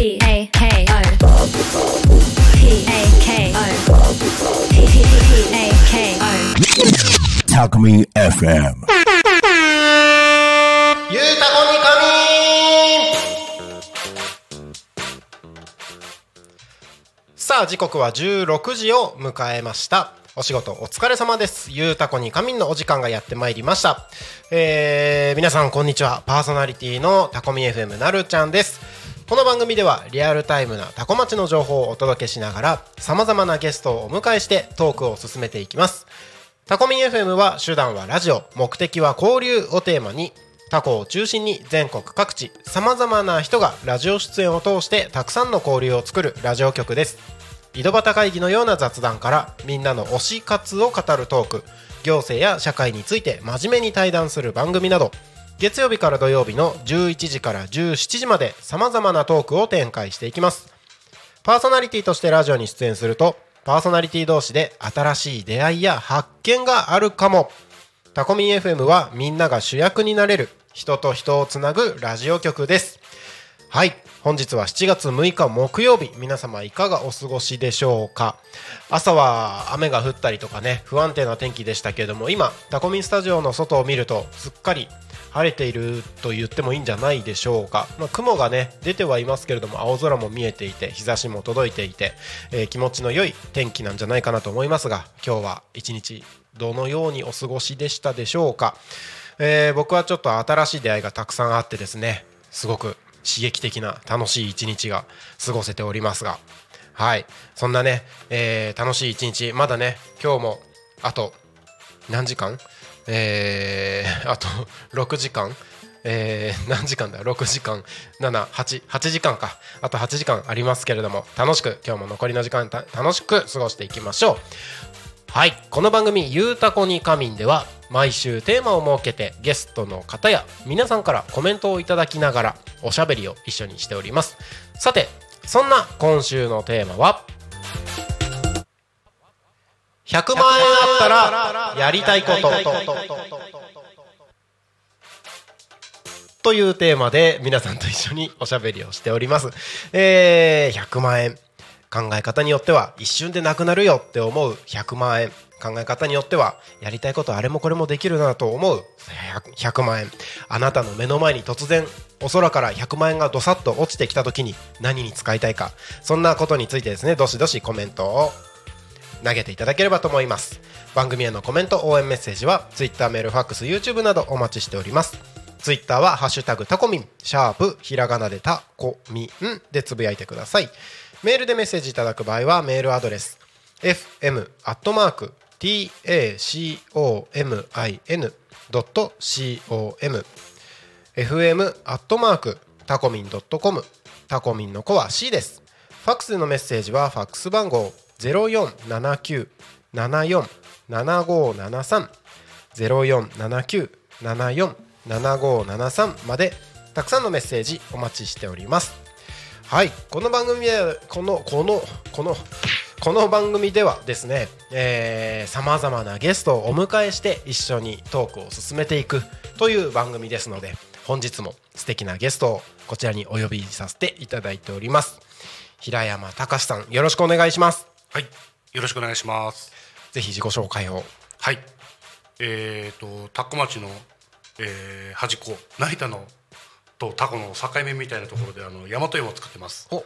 A K O P A K O P A K O Talk Me FM. ゆうたこにかみさあ時刻は16時を迎えました。お仕事お疲れ様です。ゆうたこにかみんのお時間がやってまいりました。えー、皆さんこんにちは。パーソナリティのタコミ FM なるちゃんです。この番組ではリアルタイムなタコ町の情報をお届けしながらさまざまなゲストをお迎えしてトークを進めていきます。タコミン FM は手段はラジオ目的は交流をテーマにタコを中心に全国各地さまざまな人がラジオ出演を通してたくさんの交流を作るラジオ局です。井戸端会議のような雑談からみんなの推し活を語るトーク行政や社会について真面目に対談する番組など月曜日から土曜日の11時から17時までさまざまなトークを展開していきます。パーソナリティとしてラジオに出演するとパーソナリティ同士で新しい出会いや発見があるかも。タコミン FM はみんなが主役になれる人と人をつなぐラジオ局です。はい本日は7月6日木曜日。皆様いかがお過ごしでしょうか？朝は雨が降ったりとかね不安定な天気でしたけれども今タコミンスタジオの外を見るとすっかり晴れていると言ってもいいんじゃないでしょうか、まあ、雲がね出てはいますけれども青空も見えていて日差しも届いていて、えー気持ちの良い天気なんじゃないかなと思いますが今日は一日どのようにお過ごしでしたでしょうか、えー僕はちょっと新しい出会いがたくさんあってですねすごく刺激的な楽しい一日が過ごせておりますがはい。そんなね、えー楽しい一日まだね今日もあと何時間えーあと6時間。えー何時間だ？6時間。788時間か。あと8時間ありますけれども。楽しく今日も残りの時間楽しく過ごしていきましょう。はい。この番組「ゆうたこに仮眠」では毎週テーマを設けてゲストの方や皆さんからコメントをいただきながらおしゃべりを一緒にしております。さてそんな今週のテーマは100万円あったらやりたいこと。というテーマで皆さんと一緒におしゃべりをしております、えー、100万円。考え方によっては一瞬でなくなるよって思う。100万円。考え方によってはやりたいことあれもこれもできるなと思う。100, 100万円。あなたの目の前に突然お空から100万円がどさっと落ちてきた時に何に使いたいか。そんなことについてですねどしどしコメントを投げていただければと思います。番組へのコメント応援メッセージは Twitter メールファックス YouTube などお待ちしております。ツイッターはハッシュタグタコミン。シャープひらがなでタコミンでつぶやいてください。メールでメッセージいただく場合はメールアドレス fm アットマーク tacomin.com fm アットマークタコミン .com タコミンの子は C です。ファックスのメッセージはファックス番号0479747573 0479747573までたくさんのメッセージお待ちしております。はいこの番組でこのこのこのこの番組ではですねさまざまなゲストをお迎えして一緒にトークを進めていくという番組ですので本日も素敵なゲストをこちらにお呼びさせていただいております。平山隆さんよろしくお願いします。はい、よろしくお願いします。ぜひ自己紹介を。はい、えっ、とタッコ町の、えー、端っこ成田のとタコの境目みたいなところであの大和芋を作ってます。お。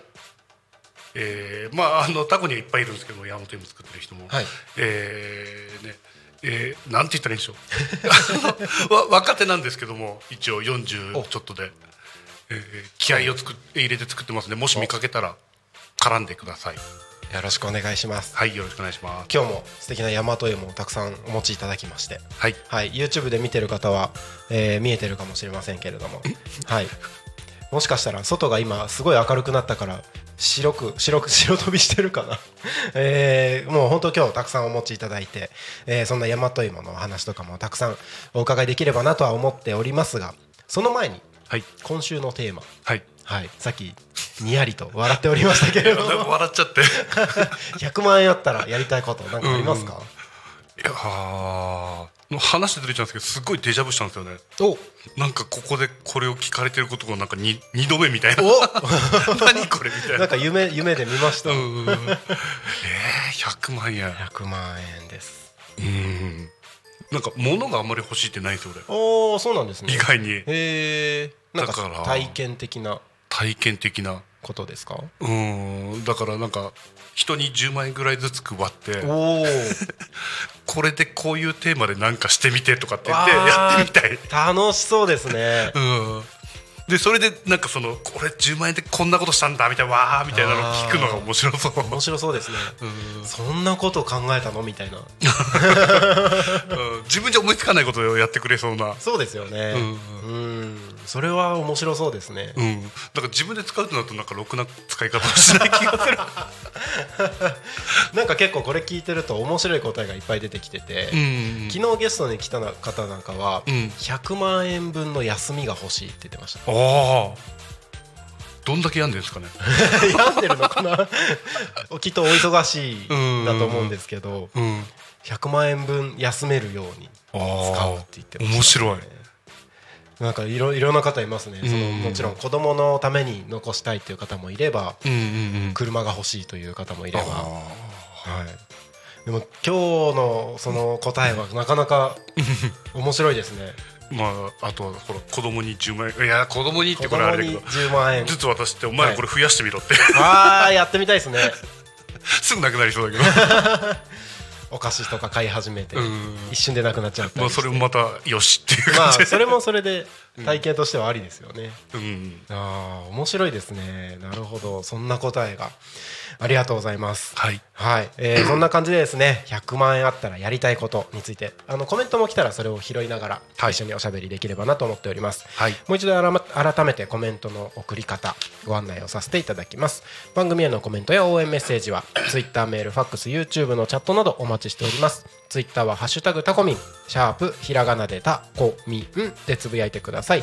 えー、まああのタコにはいっぱいいるんですけど大和芋作ってる人も、はい。えーね。えー、なんて言ったらいいんでしょう。わ若手なんですけども一応40ちょっとで、えー、気合を作っ入れて作ってますねもし見かけたら絡んでくださいよろしくお願いします。はいよろしくお願いします。今日も素敵な大和芋をたくさんお持ちいただきましてはい。はい、YouTube で見てる方は、えー見えてるかもしれませんけれども、はい、もしかしたら外が今すごい明るくなったから白く白く白飛びしてるかな、えーもう本当今日たくさんお持ちいただいて、えーそんな大和芋のお話とかもたくさんお伺いできればなとは思っておりますがその前にはい。今週のテーマ、はい。はい、さっきにやりと笑っておりましたけれども。笑っちゃって。100万円あったらやりたいことなんかありますか、いやーの話でずれちゃうんですけどすごいデジャブしたんですよね。お。なんかここでこれを聞かれてることがなんか 2, 二度目みたいな。お。何これみたいな。なんか夢夢で見ました、うんうんうん。えー、100万円。100万円です。うん。なんか物があんまり欲しいってないんですよおおそうなんですね。俺意外に。へえだから。体験的な体験的なことですか？うん。だからなんか人に10万円ぐらいずつ配っておお これでこういうテーマで何かしてみてとかって言ってやってみたい。楽しそうですね。うんでそれでなんかそのこれ10万円でこんなことしたんだみたいなわーみたいなの聞くのが面白そう。面白そうですね。うん。そんなこと考えたの？みたいな。うん。自分じゃ思いつかないことをやってくれそうな。そうですよね。ううん。それは面白そうですね。うん、だから自分で使うとなるとなんかろくな使い方をしない気がする。なんか結構これ聞いてると面白い答えがいっぱい出てきてて、ん。昨日ゲストに来た方なんかは、うん。100万円分の休みが欲しいって言ってましたああどんだけ病んでるんですかね。病んでるのかな？きっとお忙しいんだと思うんですけどうん。100万円分休めるようにあ使うって言ってました、面白い。なんかいろいろんな方いますね、そのうんもちろん子供のために残したいっていう方もいれば車が欲しいという方もいれば、あはい、でも今日のその答えはなかなか面白いですね。ーまああとはほら子供に10万円。いや子供にってこれあれだけど。10万円。ずつ渡してお前らこれ増やしてみろって、あーやってみたいですね。すぐなくなりそうだけど。お菓子とか買い始めてうん。一瞬でなくなっちゃったまあそれもまたよしっていうま感じ。で、あそれもそれで体験としてはありですよね、うん。ああ面白いですね。なるほど。そんな答えがありがとうございます。はい。はい、えーそんな感じでですね100万円あったらやりたいことについてあのコメントも来たらそれを拾いながら一緒におしゃべりできればなと思っております、はい。もう一度改めてコメントの送り方ご案内をさせていただきます。番組へのコメントや応援メッセージは Twitter メールファックス YouTube のチャットなどお待ちしております。Twitter は「ハッシュタグタコミン」シャープひらがなでタコミンでつぶやいてください。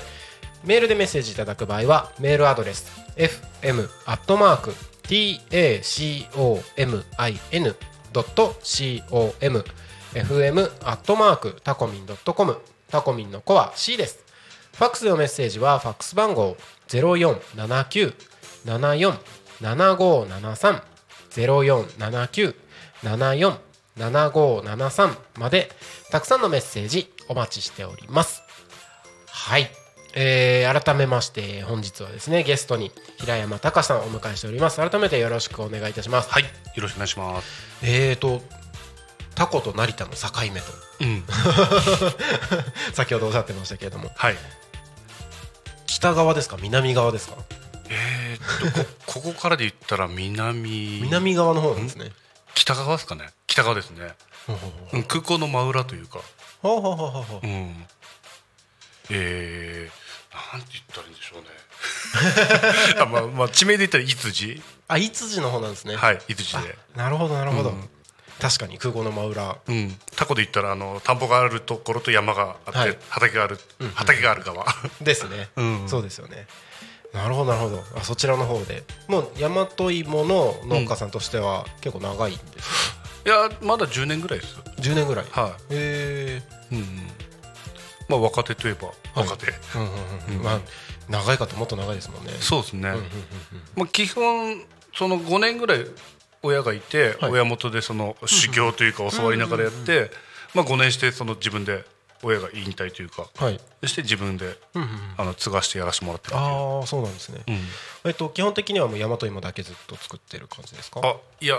メールでメッセージいただく場合はメールアドレス fm アットマーク tacomin.com fm アットマークタコミン .com タコミンの子は C です。ファックスのメッセージはファックス番号0479747573 0479747573までたくさんのメッセージお待ちしております。はい、えー改めまして本日はですねゲストに平山隆さんをお迎えしております。改めてよろしくお願いいたします。はいよろしくお願いします。えーとタコと成田の境目と。うん。先ほどおっしゃってましたけれども。はい。北側ですか？南側ですか？えー、っとこ ここからで言ったら南。南側の方ですね。北側ですかね？北側ですね、空港の真裏というか。ほうほうほうほうほう。うんえー、なんて言ったらいいんでしょうね。あ、まあ、まあ地名で言ったらいつじ？あいつじの方なんですね。はいいつじで。なるほどなるほど、うん。確かに空港の真裏。うん、タコで言ったらあの田んぼがあるところと山があって、はい。畑がある、畑がある側。ですね、うん。そうですよね。なるほどなるほど。あそちらの方で。もう大和芋の農家さんとしては結構長いんですか、いやまだ10年ぐらいです10年ぐらい。はへえい、うんうん、まあ若手といえば若手、うんうんうんうん。まあ長いかともっと長いですもんね。そうですね、まあ、基本その5年ぐらい親がいて、はい。親元でその修行というか教わりながらやって、まあ、5年してその自分で親が引退というかうんはい、そして自分でうんうんうん。あの継がしてやらせてもらってああそうなんですね、うん。えっと基本的にはもう大和芋だけずっと作ってる感じですか？あいや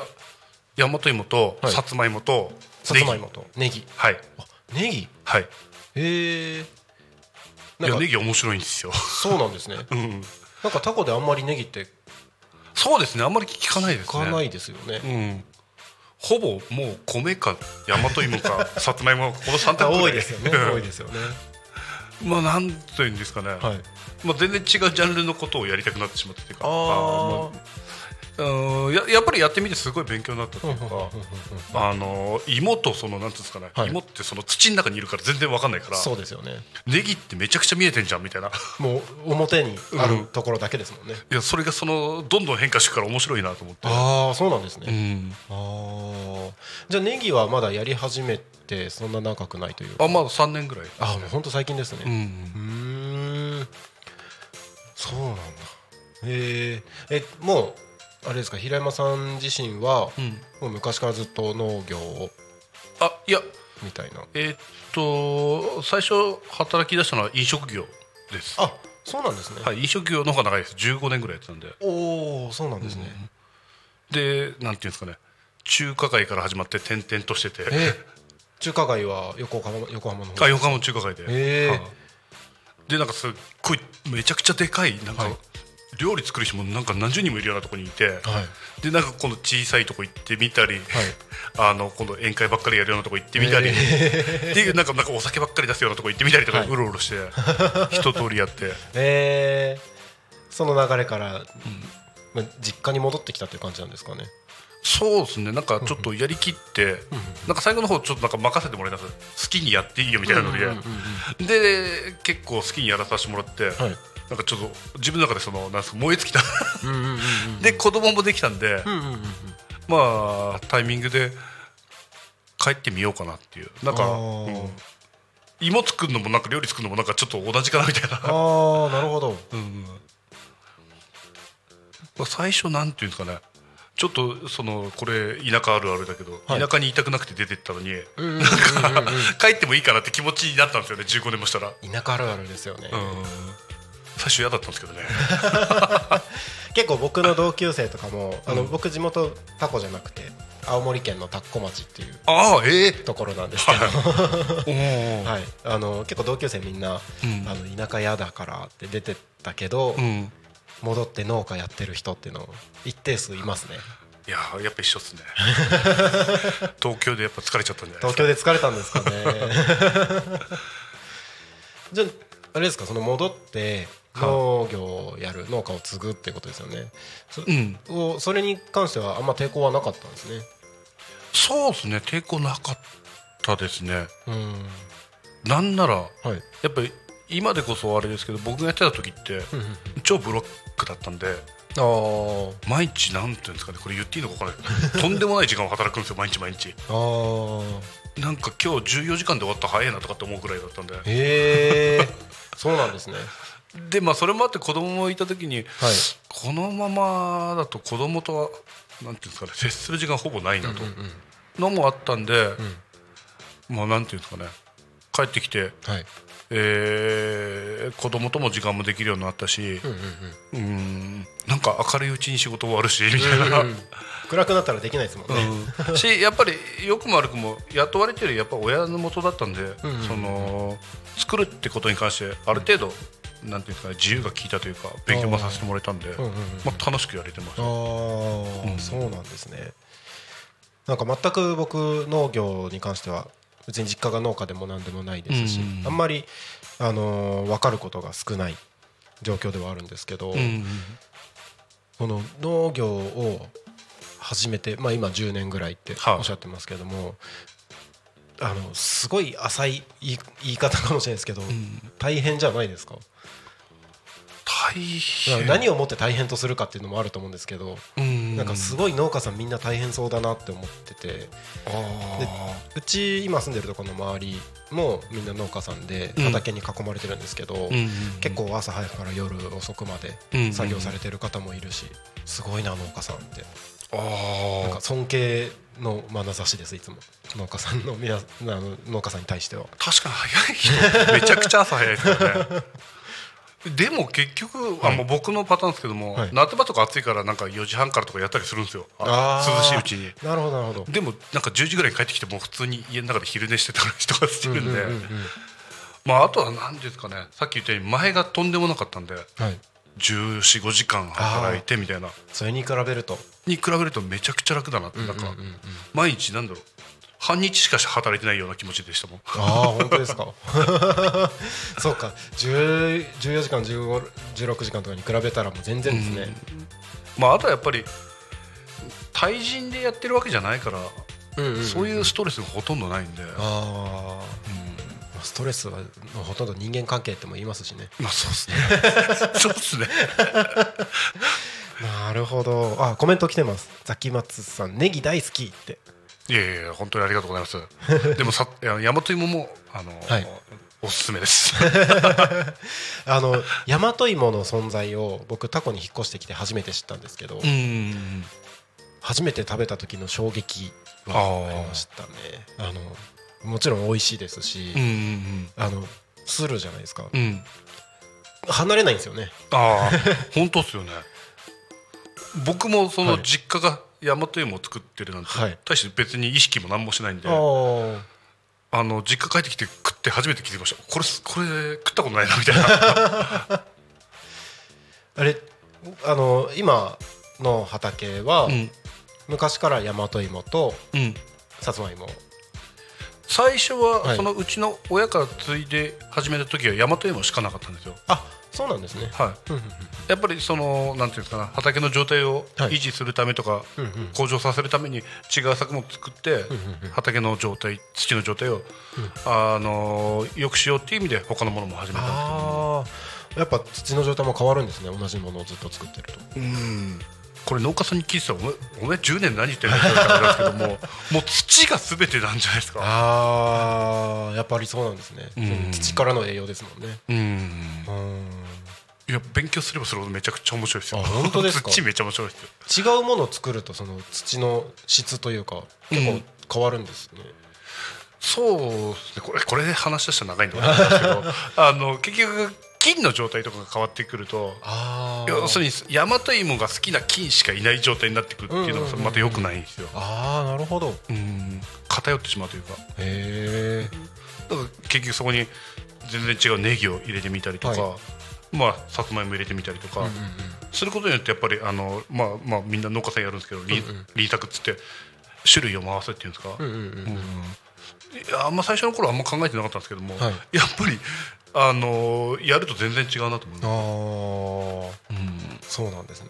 大和芋とはい。さつまいもとさつまいもとネギ。はい。あネギ？はいへえいやネギ面白いんですよ、そうなんですね。うん、なんかタコであんまりネギってそうですね。あんまり聞かないですね。聞かないですよね。うん。ほぼもう米か大和芋か さつまいもこの3択多いですよね。多いですよね。まあなんというんですかね、はい。まあ、全然違うジャンルのことをやりたくなってしまったというか。あー。まあまうんややっぱりやってみてすごい勉強になったというか、あの芋とそのなんていうんですかね、はい。芋ってその土の中にいるから全然わかんないからそうですよね。ネギってめちゃくちゃ見えてんじゃんみたいな。もう表にあるところだけですもんね、いやそれがそのどんどん変化してくから面白いなと思って。ああそうなんですね、うん。ああじゃあネギはまだやり始めてそんな長くないというか。あまあ3年ぐらいあもう本当最近ですね。うん。うーん。そうなんだ。へええもうあれですか平山さん自身は、うん。もう昔からずっと農業をあいや。みたいな。えーっと最初働き出したのは飲食業です。あそうなんですね、はい飲食業の方が長いです。15年ぐらいやってたんで。おおそうなんですね、でなんていうんですかね。中華街から始まって転々としてて。え中華街は横浜横浜の方あ横浜の中華街で、へー。はい。でなんかすっごいめちゃくちゃでかいなんか、はい料理作る人もなんか何十人もいるようなところにいて、はい。でなんかこの小さいとこ行ってみたり、あのこの宴会ばっかりやるようなとこ行ってみたり、ってい。うなんかなんかお酒ばっかり出すようなとこ行ってみたりとか、はい。うろうろして一通りやって。えー、その流れから、まあ、実家に戻ってきたっていう感じなんですかね。そうですね。なんかちょっとやりきって、なんか最後の方ちょっとなんか任せてもらいます。好きにやっていいよみたいなので、で結構好きにやらさせてもらって、はいなんかちょっと自分の中でそのなんですか燃え尽きた。で子供もできたんで、まあタイミングで帰ってみようかなっていう。なんか、うん。芋作るのもなんか料理作るのもなんかちょっと同じかなみたいな、あーなるほど。うんまあ最初なんていうんですかね。ちょっとそのこれ田舎あるあるだけど、はい。田舎にいたくなくて出てったのに、帰ってもいいかなって気持ちになったんですよね15年もしたら、うん田舎あるあるですよね、うん最初嫌だったんですけどね。結構僕の同級生とかもあの、僕地元タコじゃなくて青森県の田子町っていうああええところなんですけど、おー。はい、あの結構同級生みんな、うん。あの田舎嫌だからって出てったけど、うん。戻って農家やってる人っていうの一定数いますね。いやーやっぱ一緒っすね。東京でやっぱ疲れちゃったんじゃないですか。東京で疲れたんですかね。じゃああれですかその戻って農業をやる農家を継ぐってことですよね。そ,、うん。をそれに関してはあんま抵抗はなかったんですね。そうですね。抵抗なかったですね。うん。なんならはい。やっぱり今でこそあれですけど僕がやってた時って超ブロックだったんでああ毎日なんていうんですかねこれ言っていいのか分からない。とんでもない時間を働くんですよ毎日毎日。あー。なんか今日14時間で終わったら早いなとかって思うぐらいだったんで。へえそうなんですねでまあそれもあって子供もいた時にはい。このままだと子供とはなんていうんですかね接する時間ほぼないなとのもあったんで、まあなんていうんですかね帰ってきて、はい。えー、子供とも時間もできるようになったしうんうんうん。なんか明るいうちに仕事終わるしみたいな。うん暗くなったらできないですもんね、うん。しやっぱり良くも悪くも雇われてるやっぱ親の元だったんで、んその作るってことに関してある程度、なんていうんですかね自由が利いたというか勉強もさせてもらえたんで、んうんうんまあ、楽しくやれてます、ああ、そうなんですね。なんか全く僕農業に関しては別に実家が農家でも何でもないですし、うんあんまり、あのー分かることが少ない状況ではあるんですけど、うんこの農業を始めて、まあ、今10年ぐらいってはいおっしゃってますけども、あのすごい浅い言い方かもしれないですけど、大変じゃないですか？大変。何をもって大変とするかっていうのもあると思うんですけど、うん。なんかすごい農家さんみんな大変そうだなって思っててあうち今住んでるところの周りもみんな農家さんでうん。畑に囲まれてるんですけど、ーうん結構朝早くから夜遅くまうんで作業されてる方もいるしすごいな農家さんって。あなんーか尊敬の眼差しですいつも。農家さんの皆あの農家さんに対しては。確かに早い人。めちゃくちゃ朝早いですよね。でも結局、あもう僕のパターンですけども、はい。夏場とか暑いからなんか4時半からとかやったりするんですよ。涼しいうちに。なるほどなるほど。でもなんか10時ぐらいに帰ってきてもう普通に家の中で昼寝してたりとかしてるんで、まああとは何ですかね。さっき言ったように前がとんでもなかったんで。はい、1415時間働いてみたいな。それに比べると。に比べるとめちゃくちゃ楽だなって。なんか毎日なんだろう。半日しか働いてないような気持ちでしたもん。ああ本当ですか。そうか。10 14時間15 16時間とかに比べたらもう全然ですね、まああとはやっぱり対人でやってるわけじゃないから、うんうんそういうストレスがほとんどないんで、ああストレスはほとんど人間関係っても言いますしね。まあそうですね。そうですね。なるほど。あコメント来てます。ザキマツさんネギ大好きって。いやいや本当にありがとうございます。でもさ大和芋もあの、はい。おすすめです。あの大和芋の存在を僕タコに引っ越してきて初めて知ったんですけど、うん。初めて食べた時の衝撃はありましたね。あのもちろん美味しいですし、うんうんあのするじゃないですか、うん。うん離れないんですよね。ああ本当っすよね。僕もそのはい。実家が大和芋を作ってるなんて、はい。大して別に意識も何もしないんであの実家帰ってきて食って初めて気づきました。これこれ食ったことないなみたいな。あれあの今の畑は、うん。昔から大和芋とうん。さつまいも最初は、はい。そのうちの親から継いで始めた時は大和芋しかなかったんですよ。あそうなんですね。はい。やっぱりそのなんていうんですかな畑の状態をはい。維持するためとか、向上させるために違う作物を作って、畑の状態土の状態を、あの良くしようっていう意味で他のものも始めたんですけどああやっぱ土の状態も変わるんですね。同じものをずっと作ってると。うんこれ農家さんに聞いてたらお前お前10年何言ってんのって言われたんですけども もう土が全てなんじゃないですか。ああやっぱりそうなんですね、うん。土からの栄養ですもんね。うん。うん。いや勉強すればするほどめちゃくちゃ面白いですよ。あ本当ですか？土めちゃ面白いですよ。違うものを作るとその土の質というか結構変わるんですね、そうですね。これこれで話し出したら長いんで分かんないですけど あの結局菌の状態とかが変わってくるとあ要するに大和芋が好きな菌しかいない状態になってくるっていうのうんうんうんうん。がまた良くないんですよ。ああなるほど。うん。偏ってしまうというかへえだから結局そこに全然違うネギを入れてみたりとか、はまあさつまいも入れてみたりとか、することによってやっぱりあの、まあまあ、みんな農家さんやるんですけど、輪輪作っつって種類を回すっていうんですか、うんうん。うん。いやあんま最初の頃はあんま考えてなかったんですけども、はい。やっぱりあのやると全然違うなと思いあます。あそうなんですね。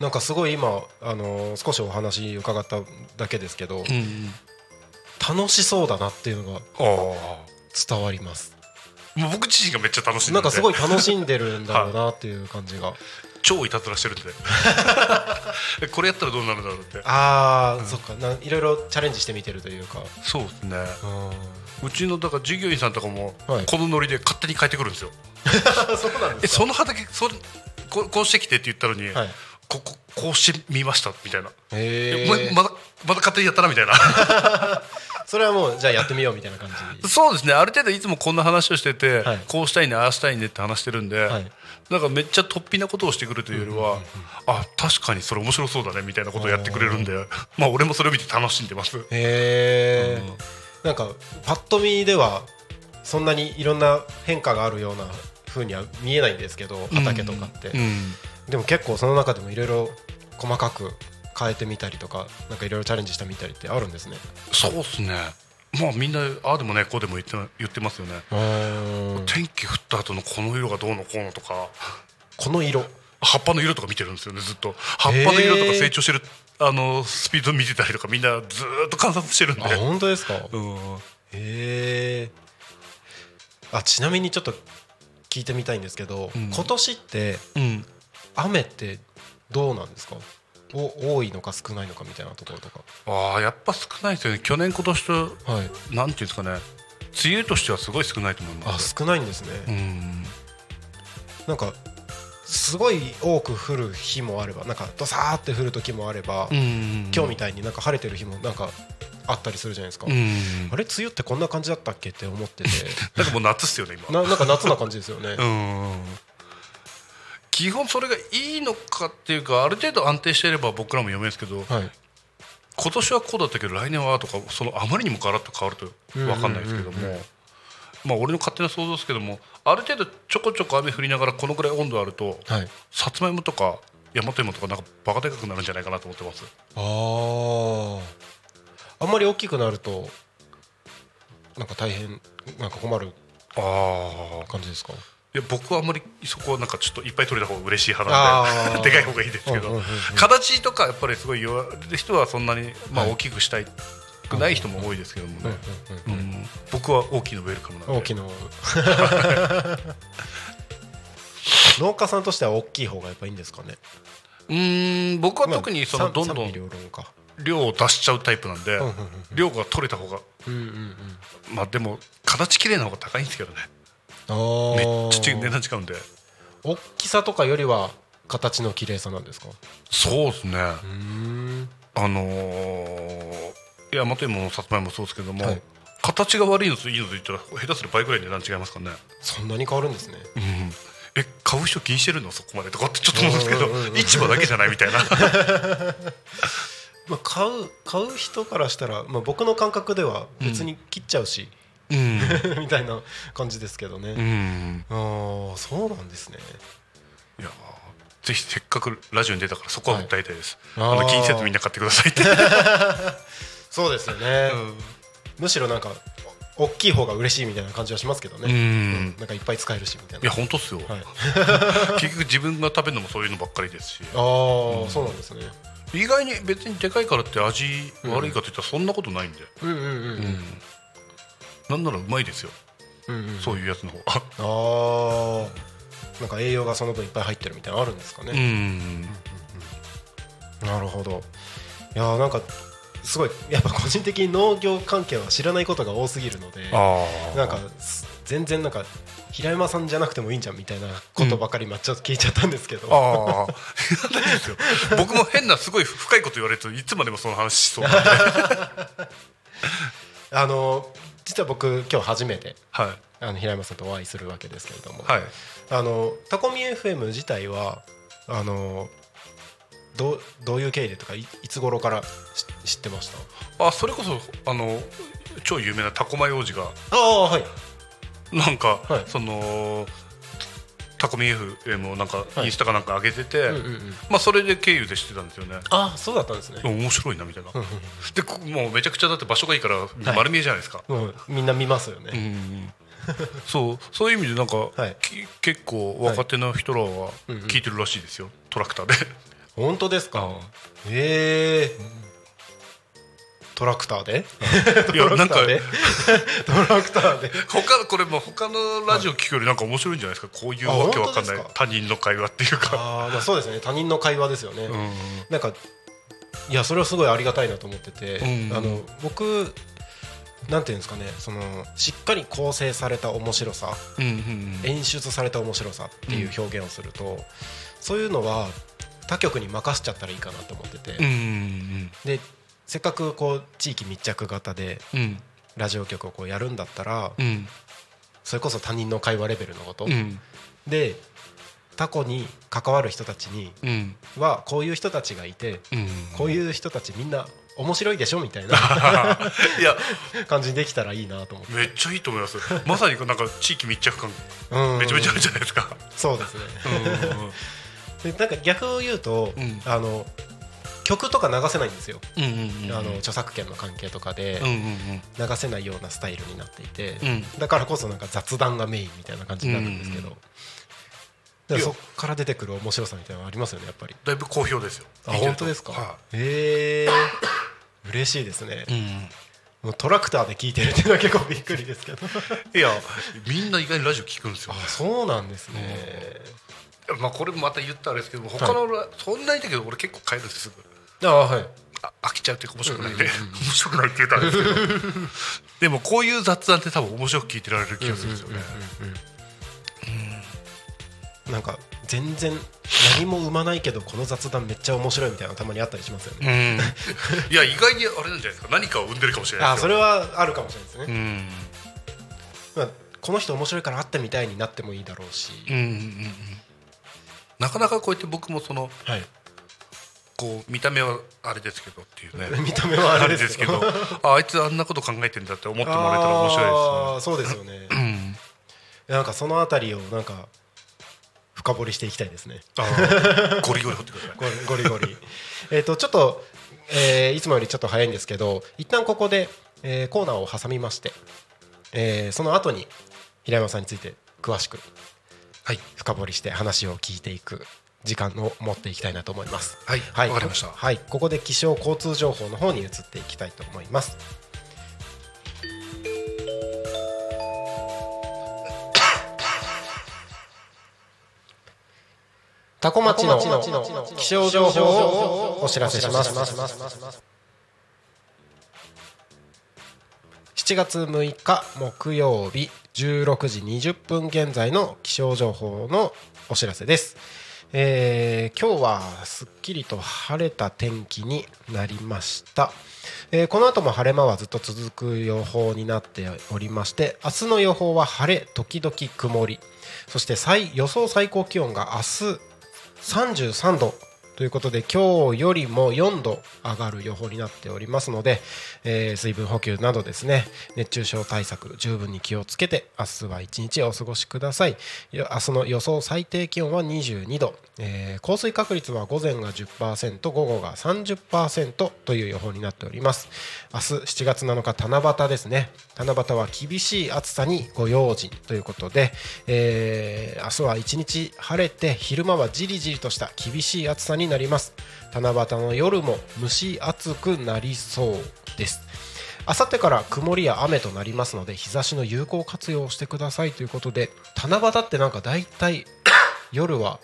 なんかすごい今あの少しお話伺っただけですけど、うんうん。楽しそうだなっていうのが伝わります。もう僕自身がめっちゃ楽しんでるなんかすごい楽しんでるんだろうなっていう感じが。超いたずらしてるんで。これやったらどうなるんだろうって。ああ、そっか。ないろいろチャレンジしてみてるというか。そうですね。うんうちのだから従業員さんとかもはい。このノリで勝手に変えてくるんですよ、そうなんえその畑そこうこうしてきてって言ったのに、はい。こここうしてみましたみたいな、へええままだまだ勝手にやったなみたいな。それはもうじゃあやってみようみたいな感じ。そうですね。ある程度いつもこんな話をしてて、はい。こうしたいねああしたいねって話してるんで、はい。なんかめっちゃ突飛なことをしてくるというよりは、あ確かにそれ面白そうだねみたいなことをやってくれるんでまあ俺もそれを見て楽しんでます。へえ、なんかパッと見ではそんなにいろんな変化があるような風には見えないんですけど畑とかって、うん。でも結構その中でもいろいろ細かく変えてみたりとかなんかいろいろチャレンジしてみたりってあるんですね。そうですね。まあみんなああでもねこうでも言って言ってますよね、うん。天気降った後のこの色がどうのこうのとか。この色。葉っぱの色とか見てるんですよねずっと。葉っぱの色とか成長してるあのスピード見てたりとかみんなずーっと観察してるんで。あ本当ですか？へうん。えあちなみにちょっと聞いてみたいんですけど、うん。今年ってうん。雨ってどうなんですか？お多いのか少ないのかみたいなところとか。ああやっぱ少ないですよね。去年今年とはい。なんていうんですかね。梅雨としてはすごい少ないと思いあます。少ないんですね、うん。なんかすごい多く降る日もあればなんかドサーって降る時もあれば、うん今日みたいになんか晴れてる日もなんかあったりするじゃないですか、うん。あれ梅雨ってこんな感じだったっけって思ってて。なんかもう夏っすよね今。ななんか夏な感じですよね、うん。基本それがいいのかっていうかある程度安定していれば僕らも読めるんですけど、はい。今年はこうだったけど来年はとかそのあまりにもガラッと変わると分かんないですけども、まあ俺の勝手な想像ですけどもある程度ちょこちょこ雨降りながらこのぐらい温度あるとはい。さつまいもとか大和芋とかなんかバカでかくなるんじゃないかなと思ってます。あー。あんまり大きくなるとなんか大変なんか困るああ感じですか？いで僕はあんまりそこはなんかちょっといっぱい取れた方が嬉しい派なんで でかい方がいいですけど、形とかやっぱりすごい言われる人はそんなにまあ大きくしたいくない人も多いですけどもね、うん僕は大きいのウェルカムなんで。大きいの。農家さんとしては大きい方がやっぱいいんですかね。うーん。僕は特にそのまあどんどん量を出しちゃうタイプなんで量が取れた方がうんうんうん。まあでも形綺麗な方が高いんですけどね。めっちゃ値段違うんで。大きさとかよりは形の綺麗さなんですか？そうですね。うん。あのー、大和芋のさつまいももそうですけども、はい。形が悪いのといいのと言ったら下手する倍ぐらい値段違いますからね、そんなに変わるんですね。うん、え買う人気にしてるのそこまでとかってちょっと思うんですけど、市場だけじゃないみたいな。まあ買う買う人からしたら、まあ、僕の感覚では別に切っちゃうし、うん、みたいな感じですけどね、うん、ああそうなんですね。いやーぜひせっかくラジオに出たからそこは訴えたいです、はいあの気にせずみんな買ってくださいって、そうですよね、うん。むしろなんかお大きい方が嬉しいみたいな感じはしますけどね、うん。なんかいっぱい使えるしみたいいやな本当っすよ、はい、結局自分が食べるのもそういうのばっかりですし。ああ、そうなんですね。意外に別にでかいからって味悪いかといったらそんなことないんで、うんうんうんうん。なんならうまいですよ、うんうんそういうやつの方ああなんか栄養がその分いっぱい入ってるみたいなのあるんですかうね、ん。なるほど。いやーなんかすごいやっぱ個人的に農業関係は知らないことが多すぎるのでなんかす全然なんか平山さんじゃなくてもいいんじゃんみたいなことばかりまあちょっと聞いちゃったんですけど、ああないですよ。僕も変なすごい深いこと言われるといつまでもその話しそう。あの実は僕今日初めてはい。あの平山さんとお会いするわけですけれども、はい。あのタコミ FM 自体はあのどうどういう経緯でとかいいつ頃からし知ってました？あそれこそあの超有名なタコマイ王子がああはい。なんか、はい。そのタコミ FM をなんかはい。インスタかなんか上げてて、うんうんうん。まあそれで経由で知ってたんですよね。あそうだったんですね。面白いなみたいな。でこもうめちゃくちゃだって場所がいいから丸見えじゃないですか、うん。うんみんな見ますよね、うんそうそういう意味でなんか、はい。き結構若手の人らは聞いてるらしいですよ、トラクターで本当ですか？へえ。トラクターで？トラクターで？トラクターで？他これも他のラジオ聞くよりなんか面白いんじゃないですか？こういうあわけわかんない。他人の会話っていうか、ああまあそうですね。他人の会話ですよね、うん。なんかいやそれはすごいありがたいなと思ってて、うん。あの僕なんていうんですかねそのしっかり構成された面白さうんうん演出された面白さっていう表現をすると、そういうのは他局に任せちゃったらいいかなと思ってて、うんうんでせっかくこう地域密着型でうん。ラジオ局をこうやるんだったら、うん。それこそ他人の会話レベルのこと、うん。でタコに関わる人たちにうん。はこういう人たちがいて、うんこういう人たちみんな面白いでしょみたいな いや。感じにできたらいいなと思って、めっちゃいいと思います。まさになんか地域密着感うん。めちゃめちゃあるじゃないですか。そうですね。うんでなんか逆を言うと、うん。あの曲とか流せないんですよ、うんうんうんあの著作権の関係とかでうんうん流せないようなスタイルになっていて、うん。だからこそなんか雑談がメインみたいな感じになるんですけど、うんだからそこから出てくる面白さみたいなのありますよねやっぱり。だいぶ好評ですよ。あ本当ですか、はへえ。嬉しいですね、いうん。もうトラクターで聞いてるっていうのは結構びっくりですけど。いやみんな意外にラジオ聞くんですよあそうなんですね、まあこれもまた言ったらあれですけど他のラ、そんなにだけど俺結構帰るんですすぐあはい。あ飽きちゃうっていうか面白くないんで、面白くないって言ったらあれですけど。でもこういう雑談って多分面白く聞いてられる気がするんですよね、なんか全然何も生まないけどこの雑談めっちゃ面白いみたいなのたまにあったりしますようね、ん、いや意外にあれなんじゃないですか。何かを生んでるかもしれないですそれはあるかもしれないですね、うん。まあ、この人面白いから会ってみたいになってもいいだろうし、うんうんうんうんなかなかこうやって僕もそのはい、こう見た目はあれですけどっていうね。見た目はあれですけど。ああいつあんなこと考えてんだって思ってもらえたら面白あーそうですよね。いですね。なんかそのあたりをなんか深掘りしていきたいですね。ゴリゴリ掘ってください。ゴリゴリゴリ。えっとちょっと、えーいつもよりちょっと早いんですけど一旦ここで、えーコーナーを挟みまして、えーその後に平山さんについて詳しく、はい深掘りして話を聞いていく時間を持っていきたいなと思います。はいはい、わかりましたはい、ここで気象交通情報の方に移っていきたいと思います。タコ町の気象情報をお知らせします。7月6日木曜日16時20分現在の気象情報のお知らせです。えー今日はすっきりと晴れた天気になりました、えーこの後も晴れ間はずっと続く予報になっておりまして明日の予報は晴れ時々曇り。そして最予想最高気温が明日33度。ということで今日よりも4度上がる予報になっておりますので、えー水分補給などですね熱中症対策十分に気をつけて明日は一日お過ごしください。明日の予想最低気温は22度、えー降水確率は午前が10%午後が30%という予報になっております。明日7月7日七夕ですね。七夕は厳しい暑さにご用心ということで、えー明日は一日晴れて昼間はじりじりとした厳しい暑さになります。七夕の夜も蒸し暑くなりそうです。あさってから曇りや雨となりますので日差しの有効活用をしてくださいということで七夕ってなんか大体 夜は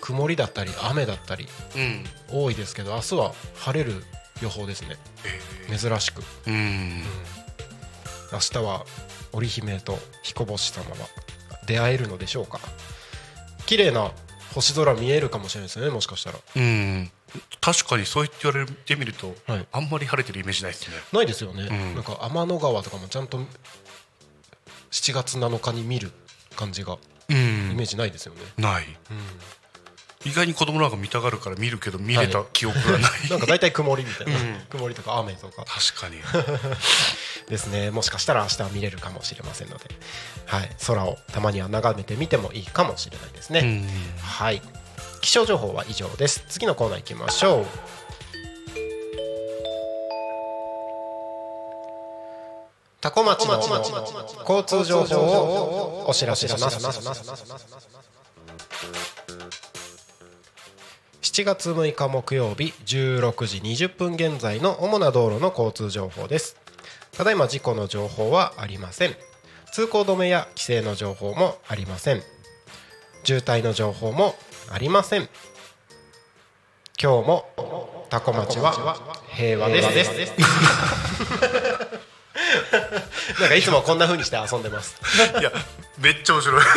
曇りだったり雨だったりうん。多いですけど明日は晴れる予報ですね。え珍しく。ーうん。明日は織姫と彦星様は出会えるのでしょうか。綺麗な星空見えるかもしれないですねもしかしたら。うん。確かにそう言って言われてみると、はい。あんまり晴れてるイメージないですね。ないですよね、ん。なんか天の川とかもちゃんと7月7日に見る感じがうん。イメージないですよね、ない、意外に子供なんか見たがるから見るけど見れた記憶がない、なんか大体曇りみたいな、うん。曇りとか雨とか。確かに。ですね。もしかしたら明日は見れるかもしれませんので、はい、空をたまには眺めてみてもいいかもしれないですね、うん。はい。気象情報は以上です。次のコーナー行きましょう。タコ町の交通情報をお知らせします7月6日木曜日16時20分現在の主な道路の交通情報です。ただいま事故の情報はありません。通行止めや規制の情報もありません。渋滞の情報もありません。今日もタコ町は平和です。なんかいつもこんな風にして遊んでます。いやめっちゃ面白い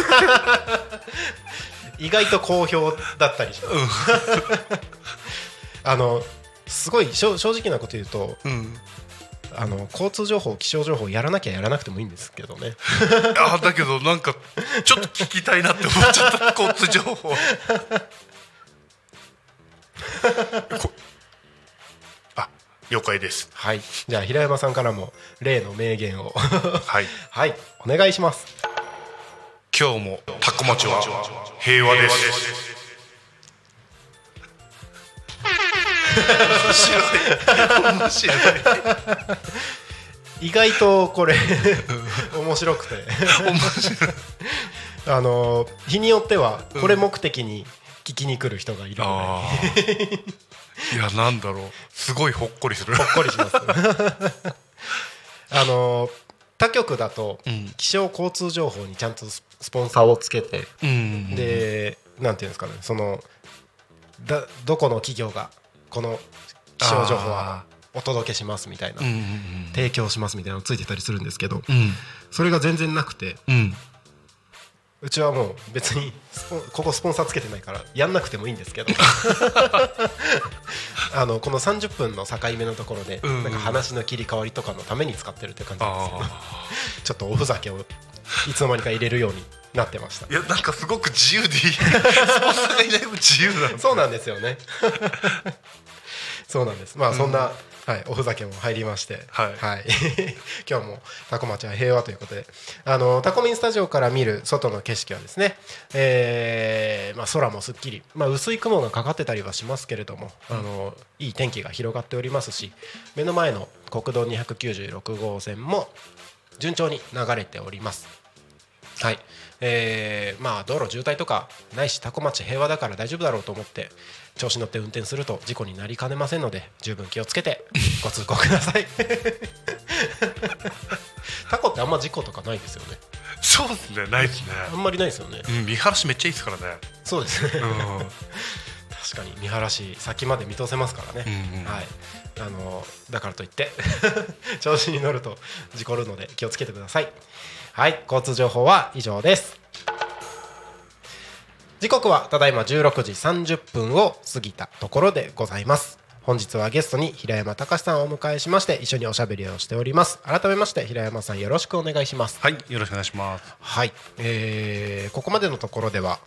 意外と好評だったりします、あのすごい正正直なこと言うとうん。あの交通情報気象情報やらなきゃやらなくてもいいんですけどね。あだけどなんかちょっと聞きたいなって思っちゃった 交通情報こあ了解です。はい。じゃあ平山さんからも例の名言を。はい。はい。お願いします。今日もタコ町は平和です。面白い。面白い。意外とこれ面白くて。面白い。あの日によってはこれ目的に聞きに来る人がいるのあー。いやなんだろう。すごいほっこりする。でほっこりします。あの他局だとん。気象交通情報にちゃんとススポンサーをつけてうんでなんていうんですかねそのだどこの企業がこの気象情報はお届けしますみたいな提供しますみたいなのついてたりするんですけどうん。それが全然なくてうんうちはもう別にここスポンサーつけてないからやんなくてもいいんですけど。あのこの30分の境目のところでうん。なんか話の切り替わりとかのために使ってるって感じなんですけどあ ちょっとおふざけをいつの間にか入れるようになってました。ーいやなんかすごく自由でいい。スポンサーがいない分自由なのそうなんですよね。そうなんです。まあそんな、はい、おふざけも入りまして、はい。今日もタコ町は平和ということで。あのタコミンスタジオから見る外の景色はですね、えーまあ、空もすっきり、まあ、薄い雲がかかってたりはしますけれども、あのいい天気が広がっておりますし目の前の国道296号線も順調に流れております。はい。えーまあ道路渋滞とかないし多古町平和だから大丈夫だろうと思って調子乗って運転すると事故になりかねませんので十分気をつけてご通行ください。タコってあんま事故とかないですよね。そうですねないですね。あんまりないですよね。うん見晴らしめっちゃいいですからね。そうですね。うん。確かに見晴らし先まで見通せますからね、うんうん。はい。あのだからといって 調子に乗ると事故るので気をつけてください。はい交通情報は以上です時刻はただいま16時30分を過ぎたところでございます。本日はゲストに平山隆さんをお迎えしまして一緒におしゃべりをしております。改めまして平山さんよろしくお願いします。はいよろしくお願いします。はい、えーここまでのところでは、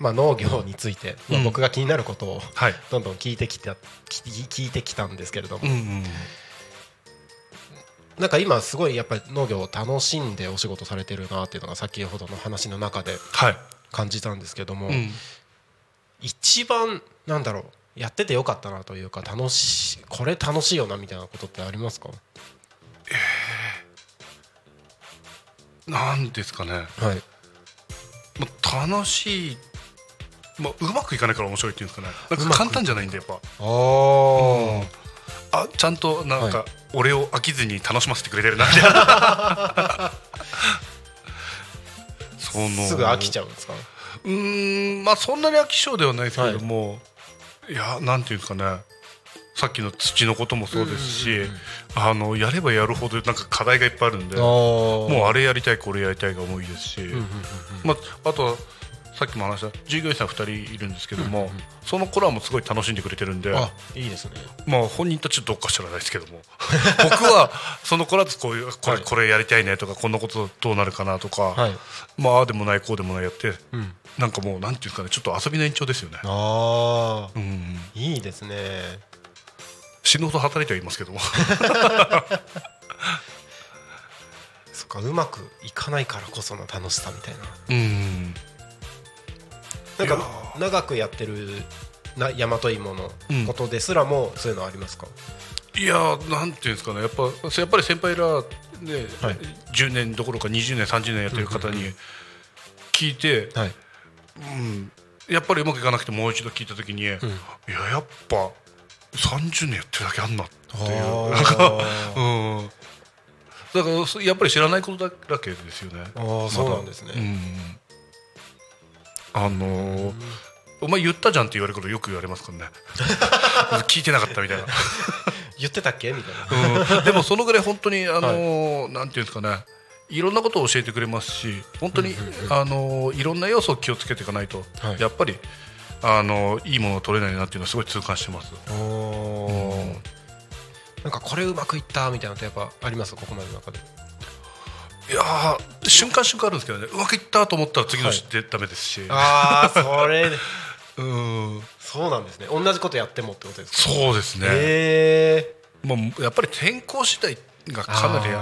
まあ、農業について、まあうん。僕が気になることをはい。どんどん聞いてきた聞い聞いてきたんですけれども、うんうん。なんか今すごいやっぱり農業を楽しんでお仕事されてるなっていうのが先ほどの話の中ではい感じたんですけども、うん。一番なんだろうやっててよかったなというか楽しいこれ楽しいよなみたいなことってありますか？なんですかね。はい。まあ楽しい。まあうまくいかないから面白いっていうんですかね。なんか簡単じゃないんでやっぱ。あー。あちゃんとなんはか俺を飽きずに楽しませてくれてるなみたいな そのすぐ飽きちゃうんですか？うーんまあそんなに飽き性ではないですけれども、い、やなんていうんですかね。さっきの土のこともそうですし、うんうんうん。うんあのやればやるほどなんか課題がいっぱいあるんでももうあれやりたいこれやりたいが多いですし、うんうんうん。まあ、あとはさっきも話した従業員さん2人いるんですけども、うんうんその子らもすごい楽しんでくれてるんであいいですね。まあ本人たちどっか知らないですけども 僕はその子らとこういうこれ,、はい。これやりたいねとかこんなことどうなるかなとか、はい。まあああでもないこうでもないやってうん。なんかもうなんていうかねちょっと遊びの延長ですよね。ああ。うん、いいですね。死ぬほど働いてはいますけども。そっかうまくいかないからこその楽しさみたいな。うんなんか長くやってるな大和芋のことですらもそういうのありますか、いやーなんていうんですかね。やっぱやっぱり先輩らね、はい。10年どころか20年30年やってる方に聞いて、はい。うん、やっぱりうまくいかなくてもう一度聞いた時に、いややっぱ30年やってるだけあんなっていう。なんか、うん、だからそやっぱり知らないことだらけですよね。あーそうなんですね、うんあのーお前言ったじゃんって言われることよく言われますからね。聞いてなかったみたいな、言ってたっけみたいな、うん、でもそのぐらい本当にあのーなんていうんですかね。いろんなことを教えてくれますし本当に、あのーいろんな要素を気をつけていかないと、はい。やっぱりあのーいいものが取れないなっていうのはすごい痛感してます。おー。なんかこれうまくいったみたいなのってやっぱあります？ここまでの中でいやー瞬間瞬間あるんですけどね。うまくいったと思ったら次の日でダメですし、ああそれ うん。そうなんですね。同じことやってもってことですか？そうですね、えまあ、やっぱり天候次第がかなり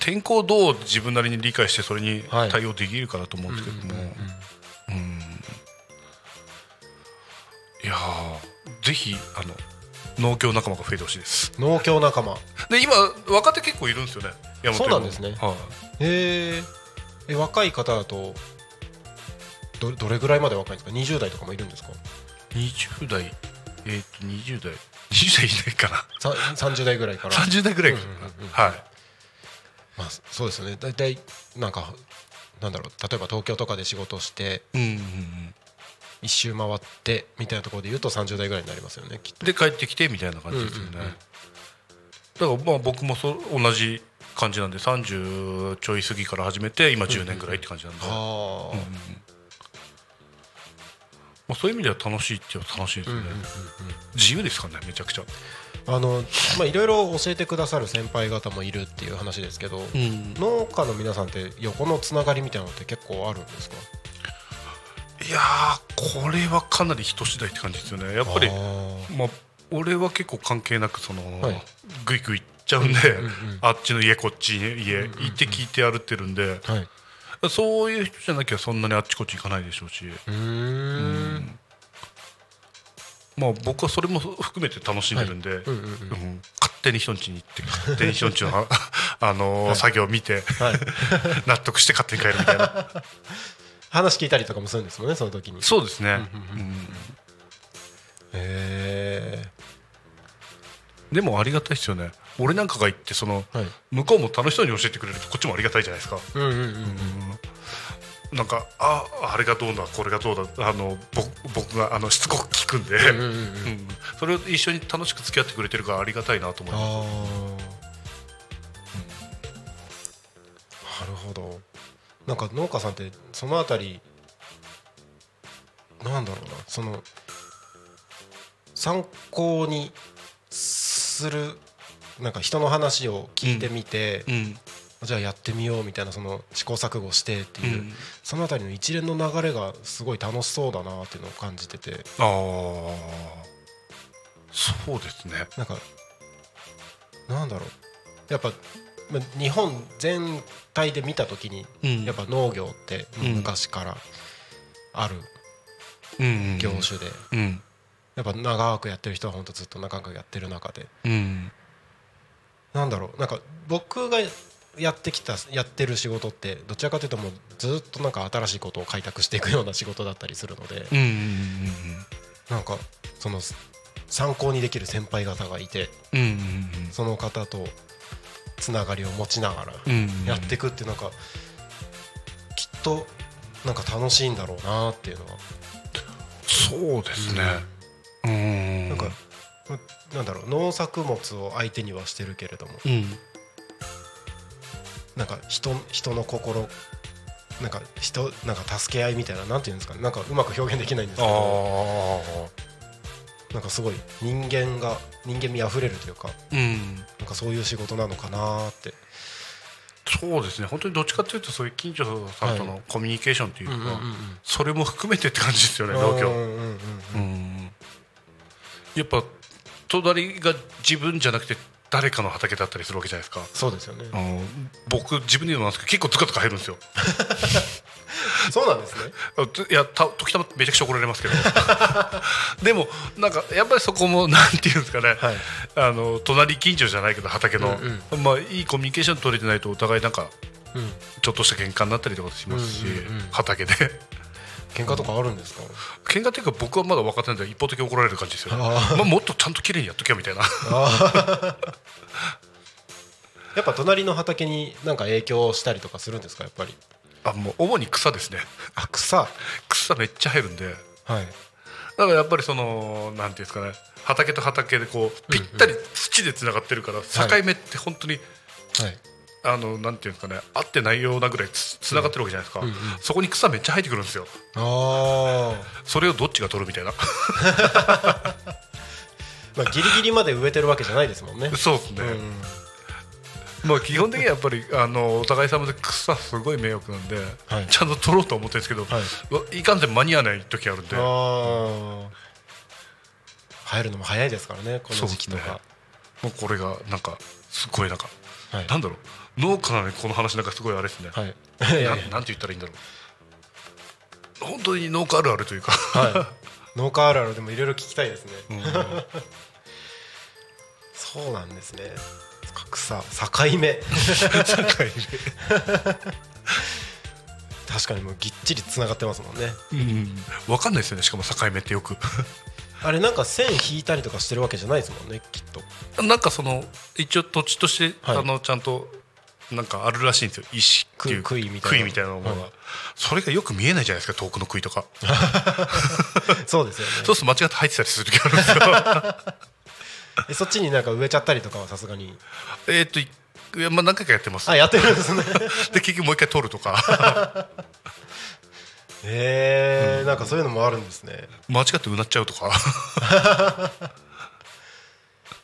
天候をどう自分なりに理解してそれにはい。対応できるかなと思うんですけども、うん。いやーぜひあの農協仲間が増えてほしいです。ー、農協仲間。で今若手結構いるんですよね。そうなんですね。はい。へー。え若い方だとどどれぐらいまで若いんですか？20代とかもいるんですか？20代。えっ、と20代。20代いないかな。さ30代ぐらいから。30代ぐらいかな、うんうんうんはい。まあ、そうですよね。大体なんかなんだろう。例えば東京とかで仕事をしてうんうんうん一周回ってみたいなところで言うと30代ぐらいになりますよねきっと。で帰ってきてみたいな感じですよね、うんうんうん。だからまあ僕もそ同じ感じなんで30ちょい過ぎから始めて今10年ぐらいって感じなんで、まあ、そういう意味では楽しいっていうのは楽しいですね、自由ですからねめちゃくちゃ、あのまあいろいろ教えてくださる先輩方もいるっていう話ですけど、農家の皆さんって横のつながりみたいなのって結構あるんですか？いやーこれはかなり人次第って感じですよね。やっぱりまあ俺は結構関係なくその、はい。グイグイ行っちゃうんで、うんうんあっちの家こっちに家、行って聞いて歩ってるんで、はい。そういう人じゃなきゃそんなにあっちこっち行かないでしょうし、うーん。まあ、僕はそれも含めて楽しんでるんで、うんうんうん。うん。勝手に人ん家に行って勝手に人ん家のは あの作業を見てはい。納得して勝手に帰るみたいな 話聞いたりとかもするんですもんねその時に。へそうですね、うんえでもありがたいですよね。俺なんかが行ってその、はい。向こうも楽しそうに教えてくれるとこっちもありがたいじゃないですか。うんうんうんうん。なんかああれがどうだこれがどうだあの僕僕があのしつこく聞くんで、うんうんうんうん。それを一緒に楽しく付き合ってくれてるからありがたいなと思いあます。あなるほどなんか農家さんってそのあたりなんだろうなその参考にするなんか人の話を聞いてみて、うん。じゃあやってみようみたいなその試行錯誤してっていう、うん。そのあたりの一連の流れがすごい楽しそうだなっていうのを感じてて。ああそうですね。なんかなんだろう。やっぱま日本全体で見た時にうん。やっぱ農業ってうん。昔からあるうん業種で。うん。やっぱ長くやってる人は本当ずっと長くやってる中で。うん。なんだろう。なんか僕がやってきたやってる仕事ってどちらかというともうずっとなんか新しいことを開拓していくような仕事だったりするので。なんかその参考にできる先輩方がいて。その方とつながりを持ちながらうんやっていくってなんかきっとなんか楽しいんだろうなっていうのは。そうですね。うん。なんかなんだろう農作物を相手にはしてるけれども。うん。なんか人人の心なんか人なんか助け合いみたいななんていうんですかね。なんかうまく表現できないんですけあど。あなんかすごい人間が人間味あふれるというかうん。なんかそういう仕事なのかなって。そうですね。本当にどっちかというとそういう近所さんとのコミュニケーションというか、それも含めてって感じですよね農業、うんうんうん。うん。やっぱ隣が自分じゃなくて誰かの畑だったりするわけじゃないですか。そうですよね。僕自分で言うのなんですけど結構つかつか入るんですよ そうなんですね。いやた時たまめちゃくちゃ怒られますけど。でもなんかやっぱりそこもなんていうんですかね、はい。あの隣近所じゃないけど畑の、うんまあいいコミュニケーション取れてないとお互いなんかうん。ちょっとした喧嘩になったりとかしますし、うんうんうん。畑で。喧嘩とかあるんですか？喧嘩っていうか僕はまだ若手なんで一方的に怒られる感じですよね。あまあもっとちゃんと綺麗にやっときゃみたいな。やっぱ隣の畑になんか影響したりとかするんですかやっぱり？あもう主に草ですね。あ草。草めっちゃ入るんで。はい。だからやっぱりそのなんていうんですかね。畑と畑でこうぴったり土でつながってるから境目って本当に、はい。あのなんていうんですかね。合ってないようなぐらいつつながってるわけじゃないですか、うんうんそこに草めっちゃ生えてくるんですよ。ああそれをどっちが取るみたいな。まあギリギリまで植えてるわけじゃないですもんね。そうですね、まあ基本的にはやっぱりあのお互い様で草すごい迷惑なんで、はい。ちゃんと取ろうと思ってるんですけど、はい。い、かんせん間に合わない時あるんで。入るのも早いですからねこの時期とか、もうこれがなんかすごいなんか、はい。なんだろう。農家なのにこの話なんかすごいあれですね、はい。ななんて言ったらいいんだろう。本当に農家あるあるというか、はい。農家あるあるでもいろいろ聞きたいですね。うん。そうなんですね草境目。確かにもうぎっちりつながってますもんね。うん、分かんないですよねしかも境目ってよく。あれなんか線引いたりとかしてるわけじゃないですもんねきっと。なんかその一応土地として、はい。あのちゃんとなんかあるらしいんですよ。石っていうく杭みたいな。杭みたいなものが、はい。それがよく見えないじゃないですか遠くの杭とかそうですよねそうすると間違って入ってたりする時あるんですよえそっちになんか植えちゃったりとかはさすがに。えーっといいやまあ何回かやってます。あやってるんですね。で結局もう一回取るとか。へえなんかそういうのもあるんですね。間違ってうなっちゃうとか。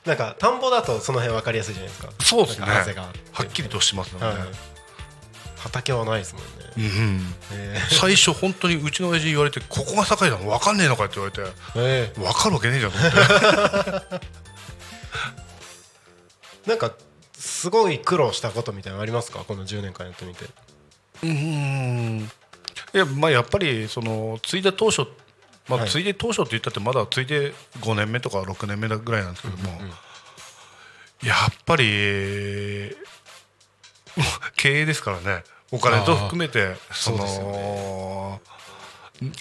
なんか田んぼだとその辺分かりやすいじゃないですか。そうですね。はっきりとしてますね、はい。畑はないですもんね。うんうん。へ最初本当にうちの親父に言われて「ここが境なの分かんねえのか」って言われてええ。分かるわけねえじゃんと思ってなんかすごい苦労したことみたいなのありますか？この10年間やってみて。うん。いやまあやっぱりその継いだ当初まあ、はい。継いで当初って言ったってまだ継いで5年目とか6年目だぐらいなんですけども、やっぱり経営ですからね。お金と含めてそそうですよの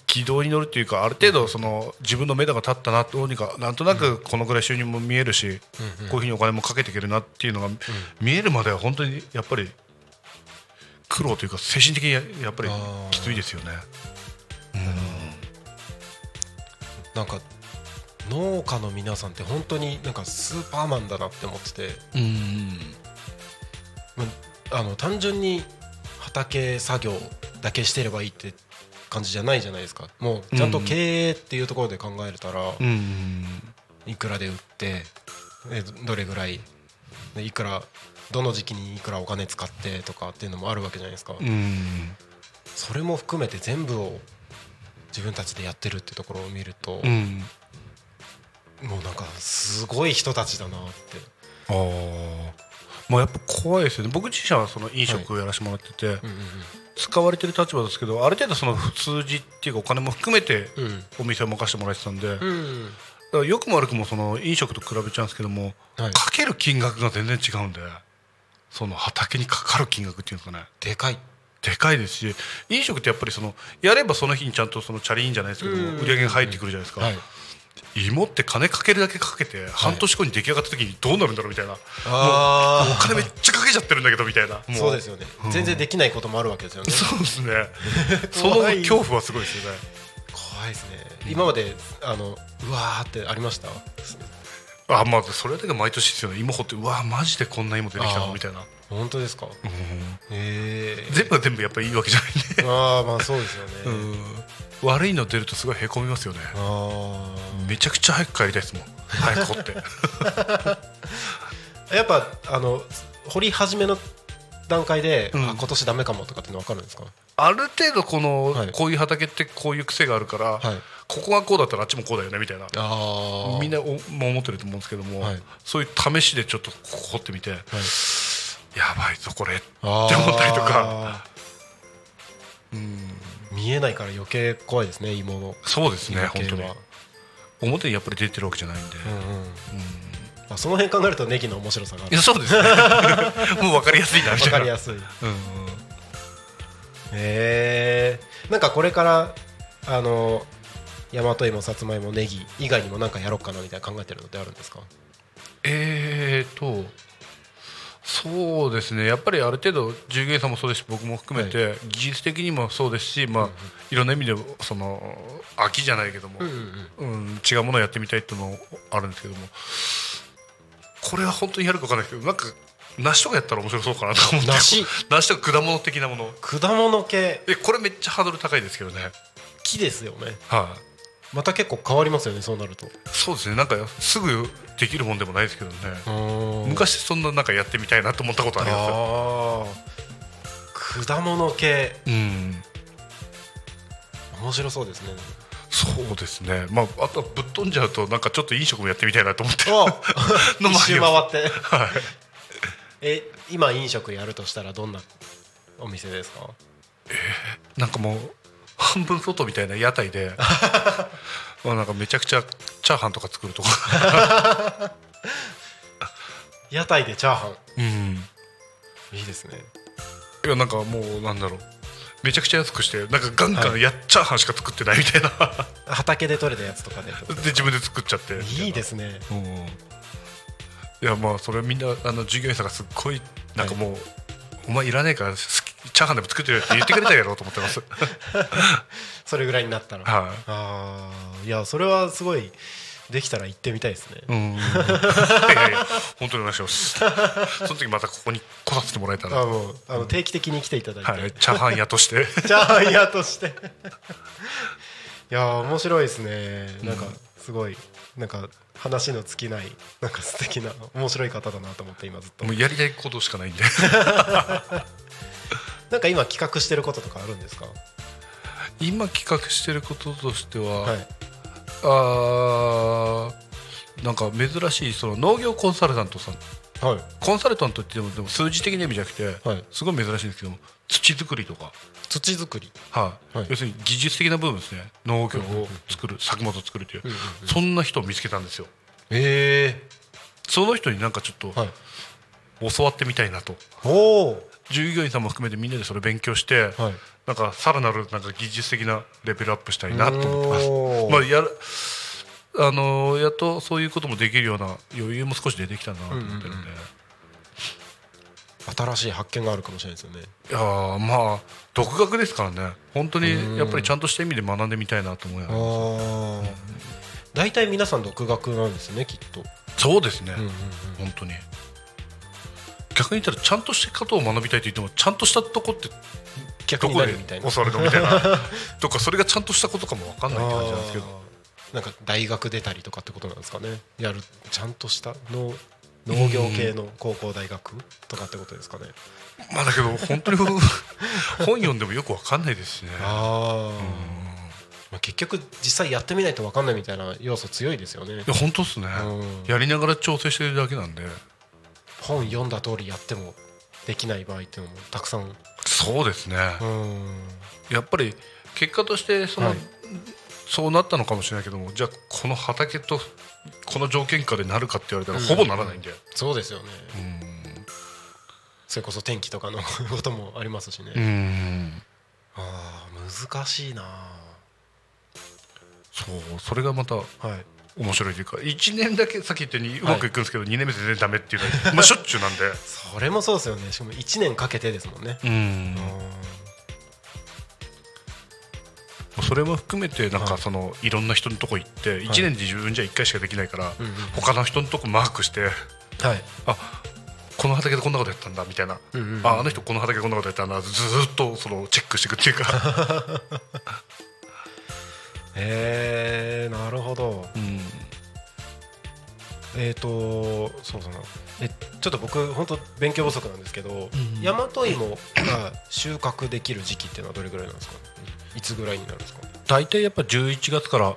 軌道に乗るっていうかある程度その自分の目処が立ったなどうにかなんとなくこのぐらい収入も見えるし、こういうふうにお金もかけていけるなっていうのが見えるまでは本当にやっぱり苦労というか精神的にややっぱりきついですよね。なんか農家の皆さんって本当になんかスーパーマンだなって思ってて。うんまあの単純に畑作業だけしてればいいって感じじゃないじゃないですか。もうちゃんと経営っていうところで考えたら、うん。いくらで売ってえどどれぐらいでいくらどの時期にいくらお金使ってとかっていうのもあるわけじゃないですか、うん。それも含めて全部を自分たちでやってるってところを見ると、うん。もうなんかすごい人たちだなって。ああまあやっぱ怖いですよね。僕自身はその飲食をやらせてもらってて、うんうん使われてる立場ですけどある程度その数字っていうかお金も含めてうん。お店を任せてもらってたんで、だかうんら良くも悪くもその飲食と比べちゃうんですけども、はい。かける金額が全然違うんでその畑にかかる金額っていうんですかね。でかい。でかいですし飲食ってやっぱりそのやればその日にちゃんとそのチャリーンじゃないですけども、うん。売り上げが入ってくるじゃないですか、はい芋って金かけるだけかけて半年後に出来上がった時にどうなるんだろうみたいな、あもうお金めっちゃかけちゃってるんだけどみたいな。もそうですよね、全然できないこともあるわけですよね。そうですね。その恐怖はすごいですよね。怖いですね。今まであのうわーってありました？あまあそれだけ毎年ですよね。芋掘ってうわマジでこんな芋出てきたの？みたいな、本当ですか？うん。へえ全部が全部やっぱりいいわけじゃないんで、ああまあそうですよね、うん悪いの出るとすごいへこみますよね。あめちゃくちゃ早く帰りたいですもん。早く掘って。あ やっぱあの掘り始めの段階で、うん。あ今年ダメかもとかっていうの分かるんですか？ある程度この、はい。こういう畑ってこういう癖があるから、はい。ここがこうだったらあっちもこうだよねみたいな。あみんなお思ってると思うんですけども、はい。そういう試しでちょっとここ掘ってみて、はい。やばいぞこれってあ思ったりとか。あー見えないから余計怖いですね芋の。そうですね本当に。は表にやっぱり出てるわけじゃないんで、うんうんまあ、その辺考えるとネギの面白さがある。そうですね。もう分かりやすいな分かりやすい。へうんうん。えなんかこれからあの大和芋さつまいもネギ以外にもなんかやろうかなみたいな考えてるのってあるんですか？えーとそうですね。やっぱりある程度従業員さんもそうですし僕も含めて、技術的にもそうですし、まあいろんな意味でその飽きじゃないけども、うん違うものをやってみたいっていうのもあるんですけどもこれは本当にやるか分かんないですけどなんか梨とかやったら面白そうかなと思って。梨？梨とか果物的なもの。果物系。えこれめっちゃハードル高いですけどね。木ですよね。はい、また結構変わりますよねそうなると。そうですね。なんかすぐできるもんでもないですけどね、昔昔そんななんかやってみたいなと思ったことあります果物系。うん。面白そうですね。そうですね。まああとはぶっ飛んじゃうとなんかちょっと飲食もやってみたいなと思って。おのも一周回って。はい。え今飲食やるとしたらどんなお店ですか？なんかもう半分外みたいな屋台で まあなんかめちゃくちゃチャーハンとか作るとか屋台でチャーハン？うん。いいですね。いやなんかもうなんだろう。めちゃくちゃ安くしてなんかガンガンや、チャーハンしか作ってないみたいな。畑で採れたやつとかでで自分で作っちゃって。いいですね。うん。いやまあそれみんなあの従業員さんがすっごいなんかもう、お前いらねえから好きチャーハンでも作ってるよって言ってくれたやろうと思ってます。それぐらいになったらはい。ああいやそれはすごいできたら行ってみたいですね。うん。いやいや本当にお願いします。その時またここに来させてもらえたら、あもうあの定期的に来ていただいて、はい、チャーハン屋として。チャーハン屋として。いやー面白いですね。なんかすごいなんか話の尽きないなんか素敵な面白い方だなと思って今ずっと。もうやりたいことしかないんでなんか今企画してることとかあるんですか？今企画してることとしては、はい。あーなんか珍しいその農業コンサルタントさん。はい。コンサルタントって言ってもでも数字的な意味じゃなくて、はい。すごい珍しいんですけども土作りとか、土作り。はい。はい。要するに技術的な部分ですね。農業を作る、作物を作るという、そんな人を見つけたんですよ。えその人になんかちょっと教わってみたいなと。おお従業員さんも含めてみんなでそれ勉強して、はい。なんかさらなるなんか技術的なレベルアップしたいなと思ってます。まあやるあのやっとそういうこともできるような余裕も少し出てきたなと思ってるんで、新しい発見があるかもしれないですよね。いやーまあ独学ですからね。本当にやっぱりちゃんとした意味で学んでみたいなと思いながらああ大体皆さん独学なんですねきっと。そうですね、うんうんうん。本当に逆に言ったらちゃんとしたことを学びたいと言ってもちゃんとしたとこって逆にどこでなる。みたいな教わるのみたいなとかそれがちゃんとしたことかも分かんないって感じなんですけどなんか大学出たりとかってことなんですかねやる。ちゃんとした農農業系の高校大学とかってことですかねまあだけど本当に本読んでもよく分かんないですしねああ、まあ、結局実際やってみないと分かんないみたいな要素強いですよねいや本当っすね、うんやりながら調整してる。だけなんで本読んだ通りやってもできない場合っていうのもたくさん。そうですね、うん。やっぱり結果としてその、はい。そうなったのかもしれないけどもじゃあこの畑とこの条件下でなるかって言われたらほぼならないんで、そうですよね。うん。それこそ天気とかの こともありますしね、うん。ああ難しいなそうそれがまたはい面白いというか1年だけさっき言ったようにうまくいくんですけど、2年目全然ダメっていうのは、まあ、しょっちゅうなんで。それもそうですよね。しかも1年かけてですもんね。うん。それも含めてなんはい。かそのいろんな人のとこ行って1年で自分じゃ1回しかできないから他の人のとこマークしてはい。あこの畑でこんなことやったんだみたいな。うんうんうん。ああの人この畑でこんなことやったんだずーっとそのチェックしていくっていうか。へえなるほど。うんえっ、とそうだなえちょっと僕本当勉強不足なんですけど、ん大和芋が収穫できる時期っていうのはどれぐらいなんですか？いつぐらいになるんですか？大体やっぱ11月から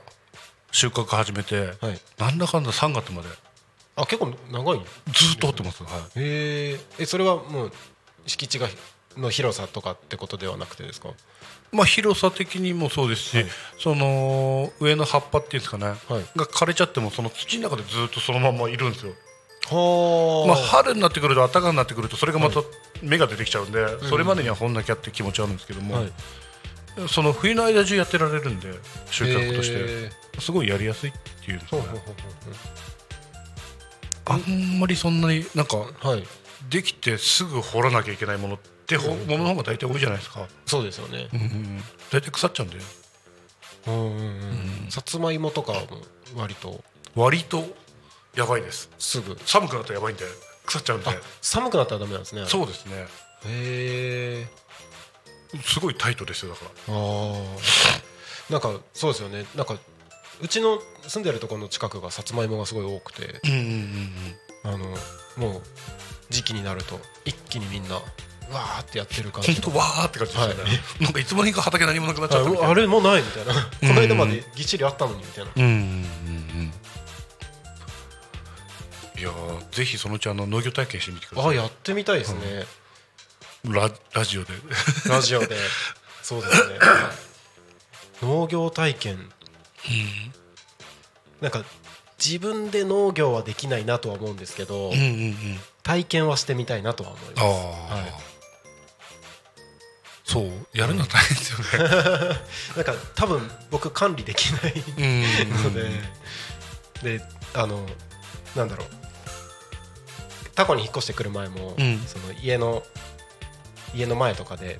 収穫始めてはい。なんだかんだ3月まで。あ結構長い。ずーっと掘ってます、はい。へええそれはもう敷地がの広さとかってことではなくてですか？まあ、広さ的にもそうですし、はい。その上の葉っぱっていうんですかね、はい。が枯れちゃってもその土の中でずっとそのままいるんですよ、はまあ、春になってくると暖かになってくるとそれがまた芽が出てきちゃうんで、それまでには掘んなきゃって気持ちはあるんですけども、はい。その冬の間中やってられるんで収穫として。へすごいやりやすいっていうんですかね。あんまりそんなになんかできてすぐ掘らなきゃいけないものってほものの方が大体多いじゃないですか、そうですよね。うんうん、大体腐っちゃうんでうんうんうん。さつまいもとかも割と。割とやばいです。すぐ。寒くなったらやばいんで腐っちゃうんで。あ寒くなったらダメなんですね。そうですね。へえすごいタイトですよだから。ああなんかそうですよね。なんかうちの住んでるところの近くがさつまいもがすごい多くて。うんうんうん。あのもう時期になると一気にみんなわーってやってる感じ本当わーって感じでね、はなんかいつまにか畑何もなくなっちゃったみたいな。ああれもうないみたいな。この間までぎっちりあったのにみたいな。うんうんうんうん。いやーぜひそのうちあの農業体験してみてください。あやってみたいですね。ララジオで。ラジオで。そうですね。農業体験。なんか自分で農業はできないなとは思うんですけどうんうんうん。体験はしてみたいなとは思います。はいそうやるのは大変ですよね。なんか多分僕管理できないうん。ので、であのなんだろう。タコに引っ越してくる前も、うん。その家の家の前とかで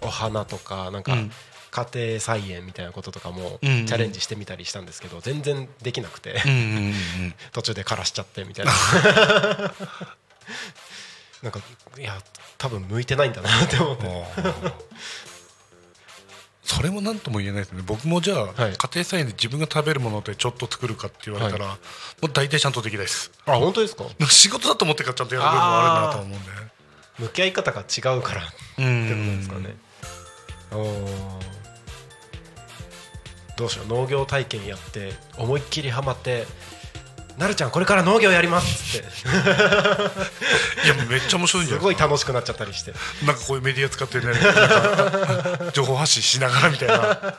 お花とかなんかうん。家庭菜園みたいなこととかもチうんうん。ャレンジしてみたりしたんですけど全然できなくて。うんうんうん。途中で枯らしちゃってみたいな なんかいや多分向いてないんだなって思って。それも何とも言えないですね。僕もじゃあ、はい。家庭菜園で自分が食べるものでちょっと作るかって言われたら、もう大体ちゃんとできないです。あ本当ですか？仕事だと思ってからちゃんとやる部分もあるなと思うんで。向き合い方が違うからってうんことですかね。どうしよう。農業体験やって思いっきりハマって「なるちゃんこれから農業やります」っていやめっちゃ面白いんじすゃないですか。ごい楽しくなっちゃったりして。なんかこういうメディア使ってね情報発信しながらみたいな。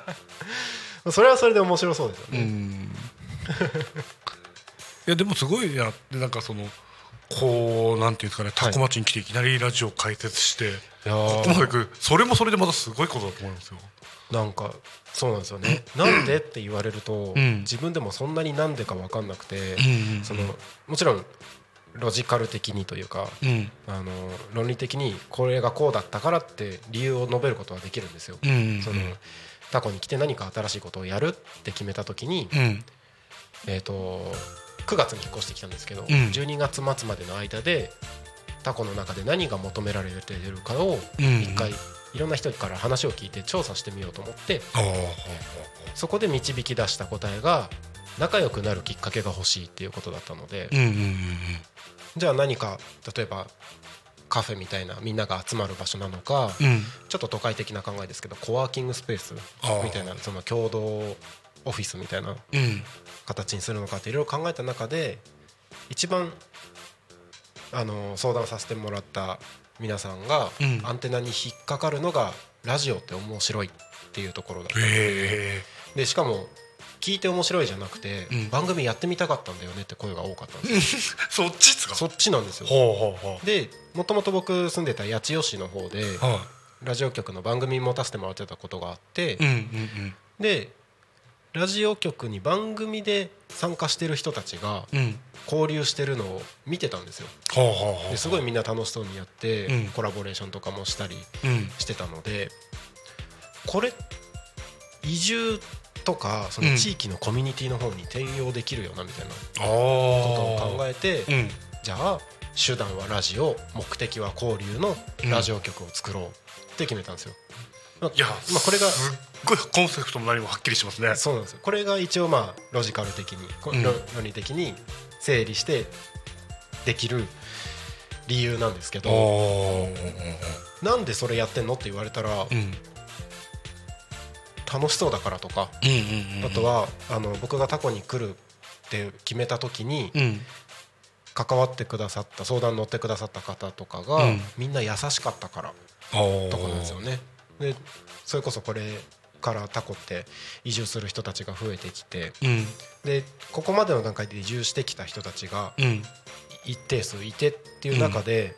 それはそれで面白そうですよね、うん。いやでもすごいなってなんかそのこうなんていうんですかねタコ町に来ていきなりラジオ解説して、い。やここまで来る。それもそれでまたすごいことだと思いますよ。なんかそうなんですよね。なんでって言われると、うん。自分でもそんなになんでか分かんなくて、うんそのもちろんロジカル的にというかうん。あの論理的にこれがこうだったからって理由を述べることはできるんですよ。うんうんそのタコに来て何か新しいことをやるって決めた時に、うん。えー、と9月に引っ越してきたんですけど、ん。12月末までの間でタコの中で何が求められているかをうん。一回いろんな人から話を聞いて調査してみようと思ってそこで導き出した答えが仲良くなるきっかけが欲しいっていうことだったのでじゃあ何か例えばカフェみたいなみんなが集まる場所なのかちょっと都会的な考えですけどコワーキングスペースみたいなその共同オフィスみたいなうん。形にするのかっていろいろ考えた中で一番あの相談させてもらった皆さんがうん。アンテナに引っかかるのがラジオって面白いっていうところだった。へでしかも聞いて面白いじゃなくて、うん。番組やってみたかったんだよねって声が多かったんです そっちっすか？そっちなんですよ。でもともと僕住んでた八千代市の方ではラジオ局の番組持たせてもらってたことがあって、でラジオ局に番組で参加してる人たちが交流してるのを見てたんですよ。ほうほうほうですごいみんな楽しそうにやって、うん。コラボレーションとかもしたりうんしてたのでこれ移住とかそうん。の地域のコミュニティの方に転用できるよなみたいなことを考えてうん。じゃあ手段はラジオ目的は交流のラジオ局を作ろうって決めたんですよ。まあいやまあ、これがコンセプトも何もはっきりしますね。そうなんですよ。これが一応まあロジカル的にこうん。論論理的に整理してできる理由なんですけあどー。なんでそれやってんのって言われたらうん。楽しそうだからとかうんうんうんあとはあの僕がタコに来るって決めた時にうん。関わってくださった相談乗ってくださった方とかがうん。みんな優しかったからとこなんですよね。でそれこそこれからタコって移住する人たちが増えてきてうん。でここまでの段階で移住してきた人たちがうん。一定数いてっていう中で、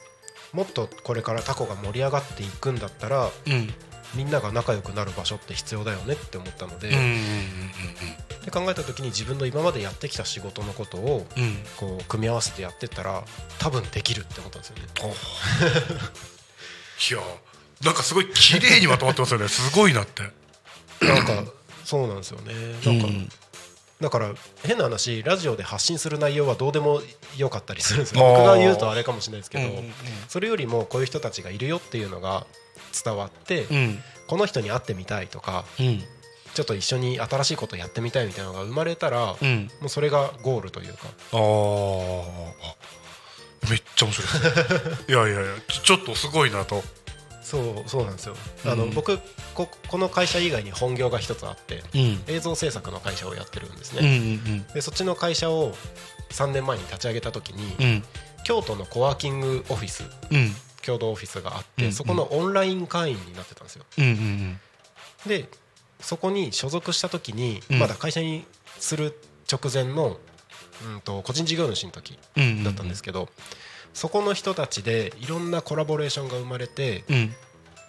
もっとこれからタコが盛り上がっていくんだったらうん。みんなが仲良くなる場所って必要だよねって思ったので,、で考えた時に自分の今までやってきた仕事のことをこう組み合わせてやってったら多分できるって思ったんですよね。いやなんかすごい綺麗にまとまってますよね。すごいなってなんかそうなんですよね。なんか、うん。だから変な話ラジオで発信する内容はどうでもよかったりするんですよ。僕が言うとあれかもしれないですけど、それよりもこういう人たちがいるよっていうのが伝わって、うん。この人に会ってみたいとかうん。ちょっと一緒に新しいことやってみたいみたいなのが生まれたら、うん。もうそれがゴールというか。あー。めっちゃ面白い いやいやいやちょっとすごいなとそうそうなんですよ。あの、うん僕ここの会社以外に本業が一つあってうん。映像制作の会社をやってるんですうんうね、ん。でそっちの会社を3年前に立ち上げた時に、うん。京都のコワーキングオフィスうん。共同オフィスがあって、うんそこのオンライン会員になってたんですよ。うんうんでそこに所属した時に、うん。まだ会社にする直前の、うん、と個人事業主の時うん。だったんですけど、そこの人たちでいろんなコラボレーションが生まれてうん。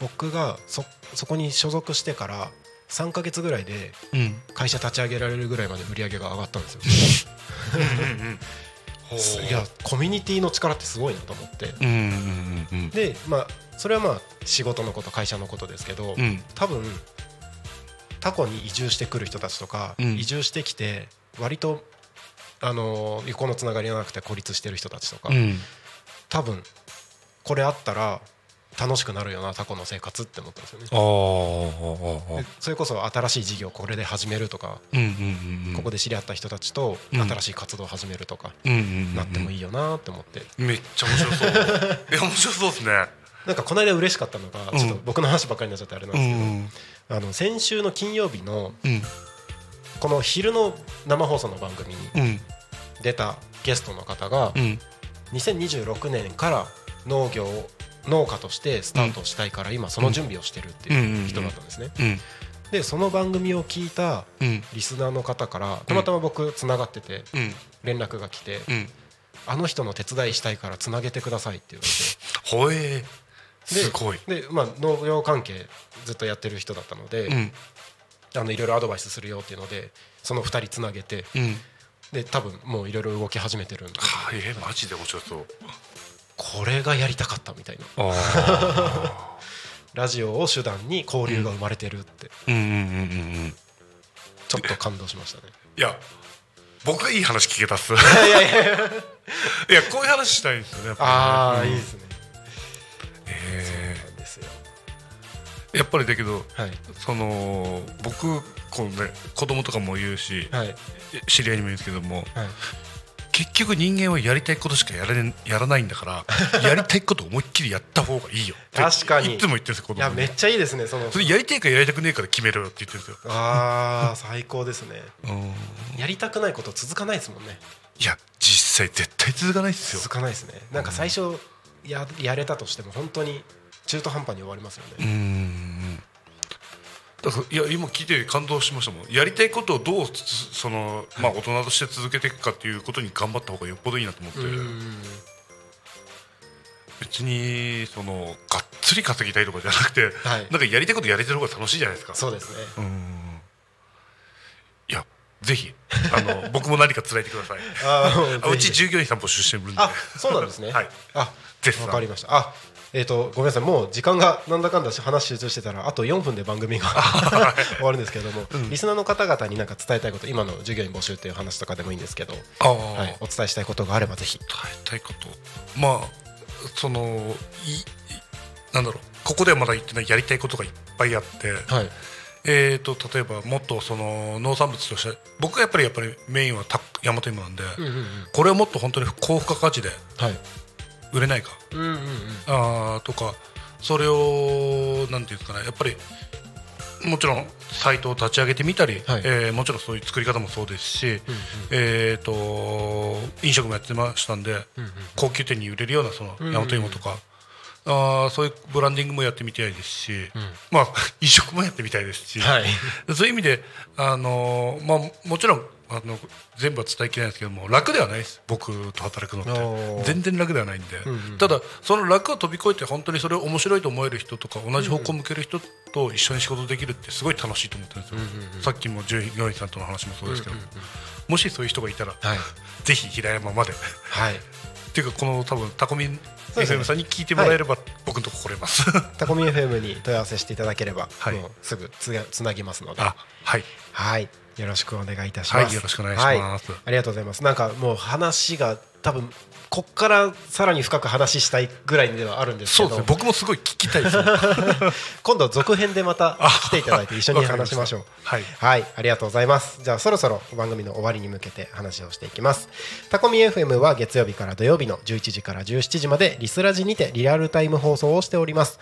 僕がそそこに所属してから3ヶ月ぐらいでうん。会社立ち上げられるぐらいまで売り上げが上がったんですよ。いやコミュニティの力ってすごいなと思って。うんうんうんでまあそれはまあ仕事のこと会社のことですけど、うん。多分他校に移住してくる人たちとか、うん。移住してきて割とあの横のつながりがなくて孤立してる人たちとか、うん多分これあったら楽しくなるよなタコの生活って思ったんですよね。それこそ新しい事業をこれで始めるとか、ここで知り合った人たちとうん。新しい活動を始めるとか、うんうんうんなってもいいよなって思って。めっちゃ面白そう。いや面白そうですね。なんかこの間嬉しかったのが、うん。ちょっと僕の話ばっかりになっちゃってあれなんうですけど、ん。あの先週の金曜日のうん。この昼の生放送の番組にうん。出たゲストの方がうん2026年から農業農家としてスタートしたいから今その準備をしてるっていう人だったんですね。うん。でその番組を聞いたうん。リスナーの方からたまたま僕つながっててうん。連絡が来てうん。あの人の手伝いしたいからつなげてくださいって言われて。ほえですごい。で、まあ、農業関係ずっとやってる人だったので、うん。あのいろいろアドバイスするよっていうのでその2人つなげてうんで多分もういろいろ動き始めてるんで。はえマジで面白そう。これがやりたかったみたいな。あ ラジオを手段に交流が生まれてるって。ーうんうんうんうんうん。ちょっと感動しましたね。いや僕がいい話聞けたっす。いいやいや。いややこういう話したいんですよねやっぱりね。ああ、うん。いいですね。えなんですよ。ーやっぱりだけどはい。その僕このね子供とかも言うしはい知り合いにも言うんですけどもはい。結局人間はやりたいことしかやられやらないんだから やりたいことを思いっきりやった方がいいよ確かにいつも言ってるんですよ子いやめっちゃいいですねそのそれやりたいかやりたくねえから決めろよって言ってるんですよああ最高ですね。うんやりたくないこと続かないですもんね。いや実際絶対続かないですよ続かないですね。なんか最初ややれたとしても本当に中途半端に終わりますようね。んだからいや今聞いて感動しましたもん。やりたいことをどうつその、まあ、大人として続けていくかっていうことに頑張った方がよっぽどいいなと思って、うん別にそのがっつり稼ぎたいとかじゃなくて、はい。なんかやりたいことやれてる方が楽しいじゃないですか。そうですね。うん。いやぜひあの 僕も何か伝えてください。あうち従業員さん募集してるんで。あそうなんですね。はい。あわかりました。あえっ、とごめんなさいもう時間がなんだかんだし話集中してたらあと4分で番組が 終わるんですけれども、リスナーの方々に何か伝えたいこと今の従業員募集っていう話とかでもいいんですけど、はい、お伝えしたいことがあればぜひ。伝えたいこと。まあそのいいなんだろうここではまだ言ってないやりたいことがいっぱいあって、はい。えー、と例えばもっとその農産物として僕はやっぱりやっぱりメインはタ大和芋なんで、うんうんうん。これをもっと本当に高付加価値ではい売れないか。うんうんうん。あーとかそれをなんていうんですかね。やっぱりもちろんサイトを立ち上げてみたり、はい。えーもちろんそういう作り方もそうですし、えー、と飲食もやってましたんで、高級店に売れるようなそのんうん大和芋とか、あーそういうブランディングもやってみたいですし、まあ 飲食もやってみたいですし、はい。そういう意味で、あのーまあ、もちろんあの全部は伝えきれないですけども楽ではないです。僕と働くのって。全然楽ではないんで、んうん。ただその楽を飛び越えて本当にそれを面白いと思える人とか同じ方向を向ける人と一緒に仕事できるってすごい楽しいと思ってるんですよ、さっきも従業員さんとの話もそうですけど、もしそういう人がいたら、はい。ぜひ平山まで。はい。っていうかこの多分タコミン FM さんに聞いてもらえれば、僕のとこ来れます。タコミ FM に問い合わせしていただければ、はい。もうすぐつがつなぎますので。あはい。はいよろしくお願いいたします。はいよろしくお願いします。はありがとうございます。なんかもう話が多分こっからさらに深く話したいぐらいではあるんですけど。そうですね。僕もすごい聞きたいです 今度続編でまた来ていただいて一緒に話しましょう。はい。はい、ありがとうございます。じゃあそろそろ番組の終わりに向けて話をしていきます。タコミ FM は月曜日から土曜日の11時から17時までリスラジにてリアルタイム放送をしております。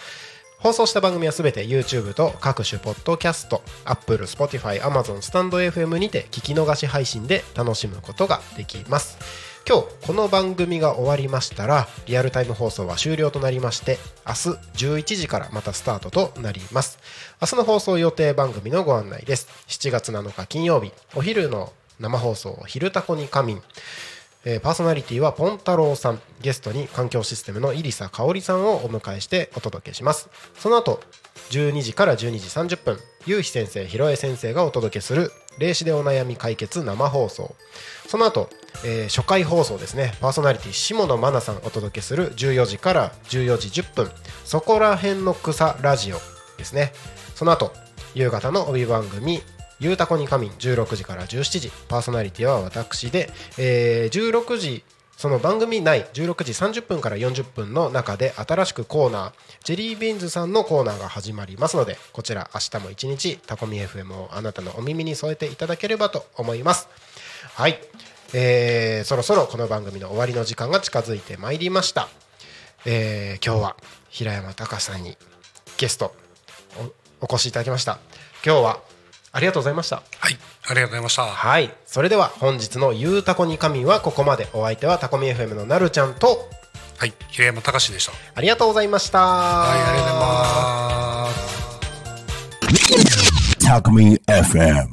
放送した番組はすべて YouTube と各種ポッドキャスト、Apple、Spotify、Amazon、スタンド FM にて聞き逃し配信で楽しむことができます。今日この番組が終わりましたらリアルタイム放送は終了となりまして明日11時からまたスタートとなります。明日の放送予定番組のご案内です。7月7日金曜日お昼の生放送「昼タコに仮眠」えーパーソナリティはポンタロウさん。ゲストに環境システムの入佐香織さんをお迎えしてお届けします。その後12時から12時30分ゆうひ先生ひろえ先生がお届けする霊視でお悩み解決生放送。その後、えー初回放送ですね。パーソナリティ下野真奈さんお届けする14時から14時10分。そこら辺の草ラジオですね。その後夕方の帯番組ゆうたこに仮眠16時から17時パーソナリティは私で、えー16時その番組内16時30分から40分の中で新しくコーナージェリービーンズさんのコーナーが始まりますのでこちら明日も一日タコミ FM をあなたのお耳に添えていただければと思います。はい、えーそろそろこの番組の終わりの時間が近づいてまいりました、えー今日は平山隆さんにゲストおお越しいただきました。今日はありがとうございました。はいありがとうございました。はい。それでは本日の「ゆうたこに仮眠」はここまで。お相手はタコミ FM のなるちゃんとはい平山隆でした。ありがとうございました。はいありがとうございます。Talk Me FM.